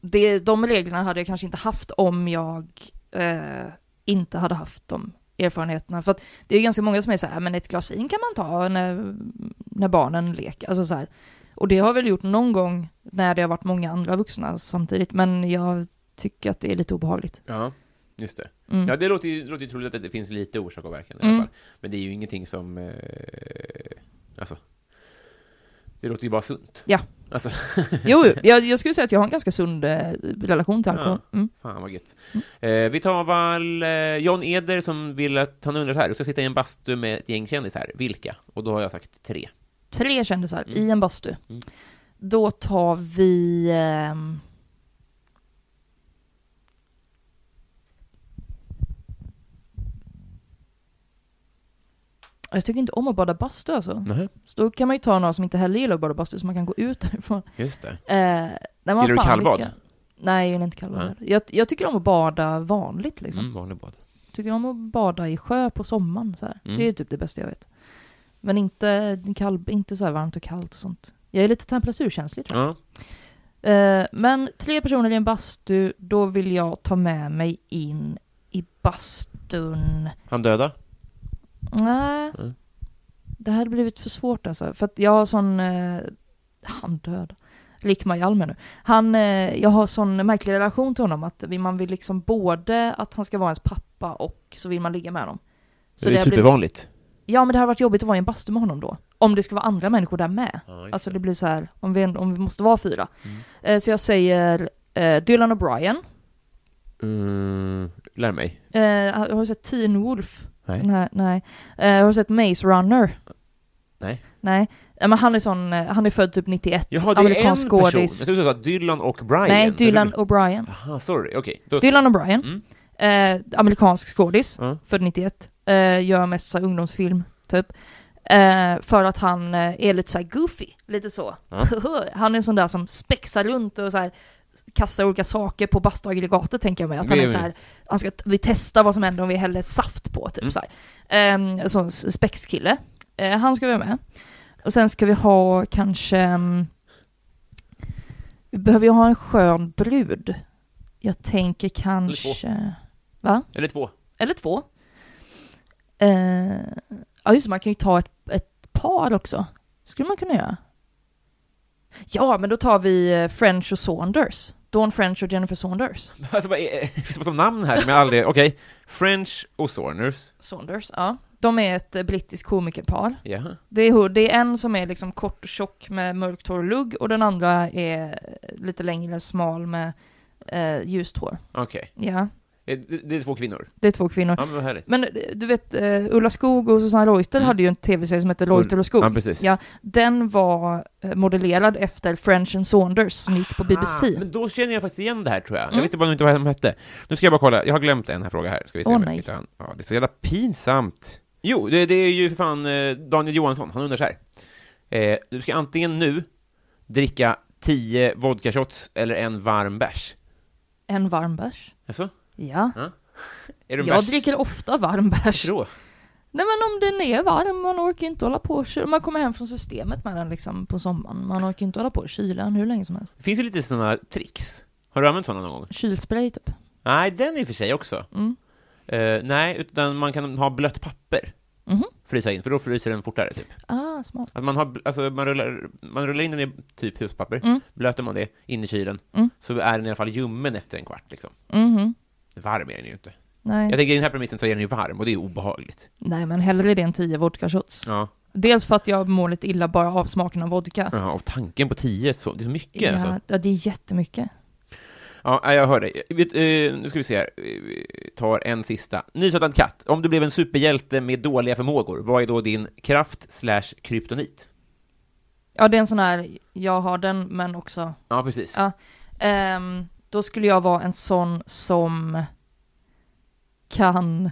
det, de reglerna hade jag kanske inte haft om jag eh, inte hade haft de erfarenheterna. För att det är ganska många som är så här, men ett glas vin kan man ta när, när barnen leker, alltså så här. Och det har jag väl gjort någon gång när det har varit många andra vuxna samtidigt, men jag tycker att det är lite obehagligt. Ja, just det. Mm. Ja, det låter ju, det låter ju troligt att det finns lite orsak och verkan i Mm. alla fall. Men det är ju ingenting som... Eh, alltså... Det låter ju bara sunt. Ja. Alltså, Jo, *laughs* jag, jag skulle säga att jag har en ganska sund eh, relation till alkohol. Mm. fan vad gött. Eh, vi tar väl eh, John Eder som vill att han undrar så här, du ska sitta i en bastu med ett gäng kändisar, vilka? Och då har jag sagt tre. tre kändisar Mm. i en bastu. Mm. Då tar vi... ehm, Jag tycker inte om att bada bastu alltså. Nej, Så då kan man ju ta några som inte heller gillar att bada bastu så man kan gå ut därifrån. just det. Eh, nej, Gillar du kallbad? vilka- Nej, jag gillar inte kallbad. Jag, jag tycker om att bada vanligt liksom. Mm, vanlig bad. Tycker om att bada i sjö på sommaren så. Mm. Det är typ det bästa jag vet. Men inte, kall, inte så varmt och kallt och sånt. Jag är lite temperaturkänslig tror jag. Ja. Eh, men tre personer i en bastu, då vill jag ta med mig in i bastun. Han döda? Nej. Mm. Det hade blivit för svårt alltså. För att jag har sån... Eh, han död. Lik Malmer nu. Han, eh, jag har sån märklig relation till honom att man vill liksom både att han ska vara ens pappa och så vill man ligga med honom. Så det är blivit- supervanligt. Ja men det hade varit jobbigt att vara i en bastu med honom då. Om det ska vara andra människor där med. Ja, Alltså det. det blir så här, om vi, om vi måste vara fyra. Mm. Eh, så jag säger eh, Dylan O'Brien. Mm, lär mig. Eh, har sett Teen Wolf? Nej. Här, nej. Eh, har du sett Maze Runner? Nej. Nej. Eh, men han är sån, eh, han är född typ 91. Jaha, det är en amerikansk person. Jag skådis. trodde du sa Dylan och Brian. Nej, Dylan och... O'Brien. Jaha, sorry. Okej. Då... Dylan O'Brien. Mm. Eh, amerikansk skådis. Ja. Född 91. Eh, gör mest så här ungdomsfilm, typ. Eh, för att han eh, är lite så här goofy, lite så. Ja. *laughs* han är en sån där som spexar runt och så här kastar olika saker på bastuaggregatet tänker jag mig. Att han Vi- är så här, han ska, vi testar vad som händer om vi häller saft på, typ Mm. så här. En sån spexkille. Eh, han ska vara med. Och sen ska vi ha kanske, mm, vi behöver ju ha en skön brud. Jag tänker kanske, va? Eller två. Eller två. Eh, ja just man kan ju ta ett, ett par också. Skulle man kunna göra. Ja, men då tar vi eh, French och Saunders. Dawn French och Jennifer Saunders. *laughs* Alltså, vad är... det finns som namn här, men jag aldrig... Okej. French och Saunders. Saunders, ja. De är ett eh, brittiskt komikerpar. Ja. Det är, det är en som är liksom kort och tjock med mörkt hår och lugg och den andra är lite längre, smal med eh, ljust hår. Okej. Ja, Eh, Det, det är två kvinnor. det är två kvinnor. Ja, men. Men eh, du vet, eh, Ulla Skog och Susanne Reuter Mm. hade ju en tv-serie som hette Reuter och Skog. Ja, precis. Ja, den var eh, modellerad efter French and Saunders som gick på BBC. Ah, men då känner jag faktiskt igen det här, tror jag. Jag Mm. visste bara inte vad de hette. Nu ska jag bara kolla. Jag har glömt en här fråga här. Ska vi se Åh, om jag nej. hittar. Ja, det är så jävla pinsamt. Jo, det, det är ju för fan eh, Daniel Johansson. Han undrar så här. Eh, du ska antingen nu dricka 10 vodka shots eller en varm bärs. En varm bärs. Alltså? Ja. En Jag bärs? dricker ofta varm bärs. Nej men om den är varm, man orkar inte hålla på och. Man kommer hem från systemet med den liksom på sommaren. Man orkar inte hålla på och kyla den hur länge som helst. Det finns ju lite sådana tricks. Har du använt sådana någon gång? Kylspray typ. Nej, den i och för sig också. Mm. Eh, nej, utan man kan ha blött papper. Mhm. Frysa in, för då fryser den fortare, typ. Ah, smart. Att man, har, alltså, man, rullar, man rullar in den i typ huspapper, Mm. blöter man det in i kylen, Mm. så är den i alla fall ljummen efter en kvart. Liksom. Mhm. Varm är den ju inte. Nej. Jag tänker i den här premissen så är den ju varm, och det är obehagligt. Nej men hellre det än 10 vodka shots. Ja, Dels för att jag mår lite illa bara av smaken av vodka. ja och tanken på tio, så, det är så mycket Ja, alltså. ja, det är jättemycket. Ja, jag hör dig. Eh, nu ska vi se här. Vi tar en sista. Nysatt katt. Om du blev en superhjälte med dåliga förmågor, vad är då din kraft slash kryptonit? Ja, det är en sån här, jag har den men också Ja, precis. Ja. Ehm, då skulle jag vara en sån som kan...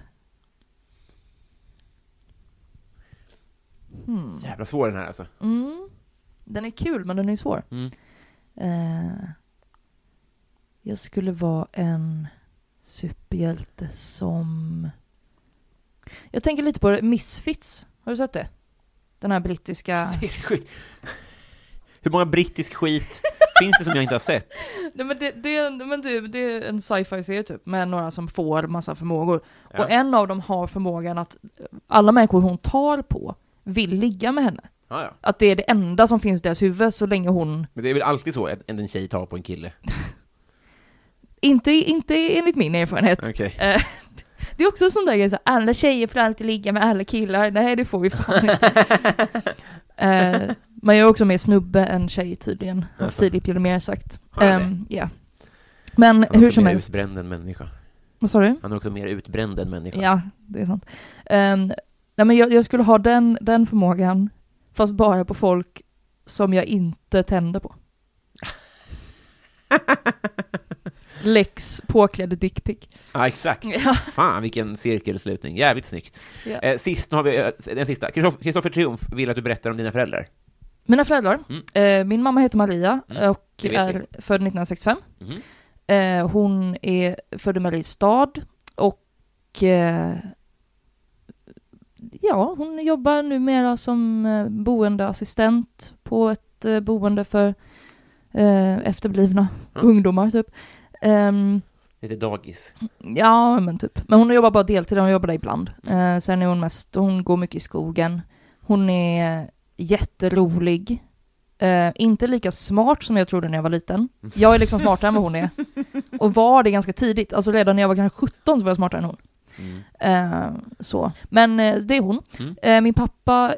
Hmm. Jävla svår den här alltså. Mm. Den är kul men den är svår. Mm. Eh, jag skulle vara en superhjälte som... Jag tänker lite på det, Misfits. Har du sett det? Den här brittiska... *laughs* Skit. Hur många brittisk skit finns det som jag inte har sett? *laughs* Nej men det, det, är, men det, det är en sci-fi serie typ, med några som får massa förmågor. Ja. Och en av dem har förmågan att alla människor hon tar på vill ligga med henne. Ja, ja. Att det är det enda som finns i deras huvud så länge hon... Men det är väl alltid så att en tjej tar på en kille? *laughs* Inte, inte enligt min erfarenhet. Okej. Eh, *laughs* det är också en sån där grej, så alla tjejer får alltid ligga med alla killar. Nej, det får vi fan inte. Eh, man är också mer snubbe än tjej tydligen, har Jaså. Filip till och mer sagt. Ehm, Ja. Men Han är hur som mer helst. utbränd än människa. Vad sa du? Han är också mer utbränd än människa. Ja, det är sant. Um, nej men jag, jag skulle ha den, den förmågan, fast bara på folk som jag inte tänder på. *laughs* Lex påklädd dickpic. Ja, exakt. *laughs* Ja. Fan vilken cirkelslutning, jävligt snyggt. Ja. Eh, sist, nu har vi eh, den sista. Kristoff- Kristoffer Triumf vill att du berättar om dina föräldrar. Mina föräldrar, Mm. eh, min mamma heter Maria Mm, och är vi. född 1965. Mhm. Eh, hon är född i Mariestad och eh, ja, hon jobbar numera som eh, boendeassistent på ett eh, boende för eh, efterblivna ungdomar typ. Ehm, Lite dagis. Ja, men typ. Men hon jobbar bara deltid, hon jobbar där ibland. Eh, sen är hon mest, hon går mycket i skogen. Hon är jätterolig. Eh, inte lika smart som jag trodde när jag var liten. Jag är liksom smartare än vad hon är. Och var det ganska tidigt. Alltså redan när jag var kanske 17 så var jag smartare än hon. Mm. Eh, så. Men eh, det är hon. Mm. Min pappa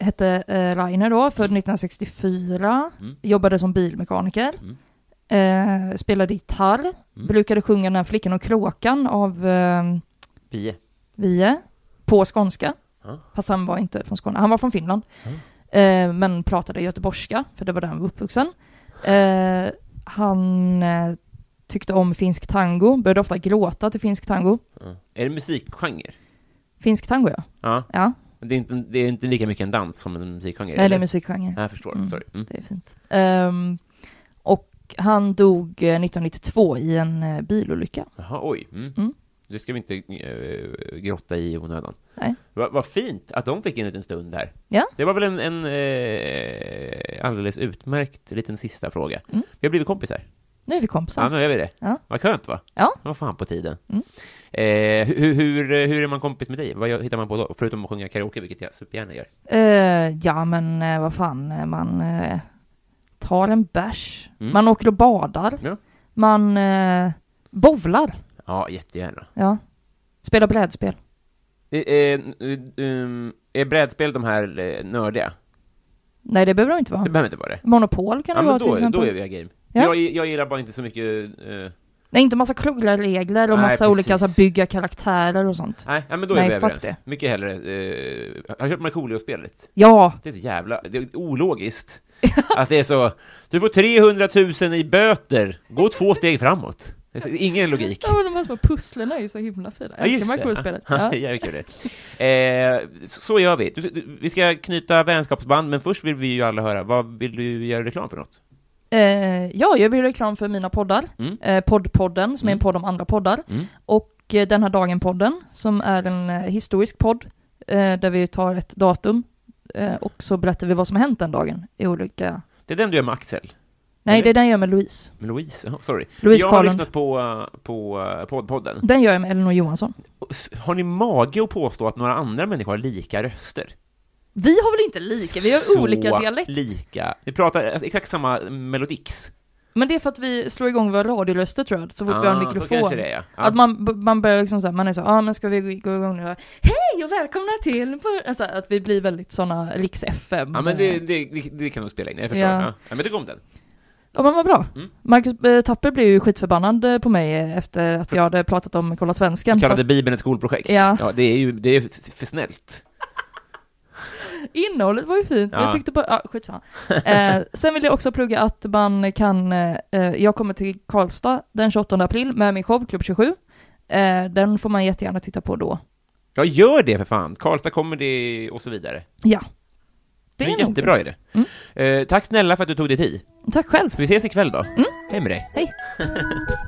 hette Rainer då, född 1964. Mm. Jobbade som bilmekaniker. Eh, spelade gitarr. Mm. Brukade sjunga Den här flickan och kråkan av Pie. Vie på skånska. Ja. Fast han var inte från Skåne, han var från Finland. Eh, men pratade göteborgska, för det var där han var uppvuxen. Eh, han eh, tyckte om finsk tango, började ofta gråta till finsk tango. Ja. Är det musikgenre? Finsk tango ja. Ja. Ja, Det är, inte, det är inte lika mycket en dans som en musikgenre? nej, det eller? är musikgenre. Ja, Jag förstår, Mm. sorry. Mm. Det är fint. Ehm, och han dog eh, 1992 i en eh, bilolycka. Jaha, oj. Mm. Det ska vi inte uh, grotta i onödan. Nej. Vad vad fint att de fick en liten stund där. Ja. Det var väl en, en eh, alldeles utmärkt liten sista fråga. Mm. Vi har blivit kompisar. Nu är vi kompisar. Ja, nu är vi det. Ja. Vad skönt va? Ja. Vad fan på tiden. Mm. Eh, hur, hur, hur är man kompis med dig? Vad hittar man på då? Förutom att sjunga karaoke, vilket jag supergärna gör. Eh, ja, men eh, vad fan, eh, man eh, tar en bärs, Mm. man åker och badar, Ja. man eh, bovlar, Ja, jättegärna. ja. Spelar brädspel. Eh, eh, um, är brädspel de här eh, nördiga? Nej, det behöver de inte vara. Det behöver inte vara det. Monopol kan Ja, det men vara till då, exempel. då är vi game. Ja. Jag, jag gillar bara inte så mycket... Eh, Nej, inte massa regler och Nej, massa olika precis. så här, bygga karaktärer och sånt. nej, nej, men då Nej, är vi fuck överens. det. Mycket hellre... Eh, har du kört Markoolio-spelet? Ja, Det är så jävla... Det är ologiskt. att det är så... Du får 300 000 i böter. Gå två steg framåt. Ingen logik. ja de här små pusslen är ju så himla fina. Jag älskar Markoolio-spelet. Ja, Ja. *laughs* jävligt kul det. Eh, så, gör vi. Du, du, vi ska knyta vänskapsband, men först vill vi ju alla höra, vad vill du göra reklam för något? Eh, ja, jag vill reklam för mina poddar. Mm. Eh, Poddpodden, som är en Mm. podd om andra poddar. Mm. Och eh, Den här dagen-podden, som är en eh, historisk podd, eh, där vi tar ett datum och så berättar vi vad som har hänt den dagen i olika... Det är den du gör med Axel? Nej, det är den jag gör med Louise. Med Louise? Oh, sorry. Louise jag har Karlund. lyssnat på, uh, på uh, poddpodden. Den gör jag med Elinor Johansson. Har ni mage att påstå att några andra människor har lika röster? Vi har väl inte lika, vi har Så olika dialekter. lika. Vi pratar alltså, exakt samma melodix. Men det är för att vi slår igång våra radioröster tror jag, så fort vi har en Ah, mikrofon. det ja. ja. Att man, man börjar liksom såhär, man är så, ja ah, men ska vi gå gå igång nu? Hej och välkomna till... på-" Alltså att vi blir väldigt såna riks FM. Ja, men det, det, det, kan nog spela in, jag förstår. Ja. Ja. Men det kom den. Ja men vad bra. Mm. Marcus eh, Tapper blev ju skitförbannad eh, på mig eh, efter att jag hade pratat om Kolla Svenskan. Kallade För Bibeln ett skolprojekt. Ja. det är ju det är för snällt. *laughs* Innehållet var ju fint, Ja. jag tyckte bara, ja skitsamma. eh, sen vill jag också plugga att man kan, eh, jag kommer till Karlstad den 28 april med min show Klubb 27. Eh, den får man jättegärna titta på då. Ja, gör det för fan. Karlstad kommer det och så vidare. Ja. Det är en jättebra idé. Mm. Tack snälla för att du tog dig tid. Tack själv. Vi ses ikväll då. Mm. Hej med dig. Hej. *laughs*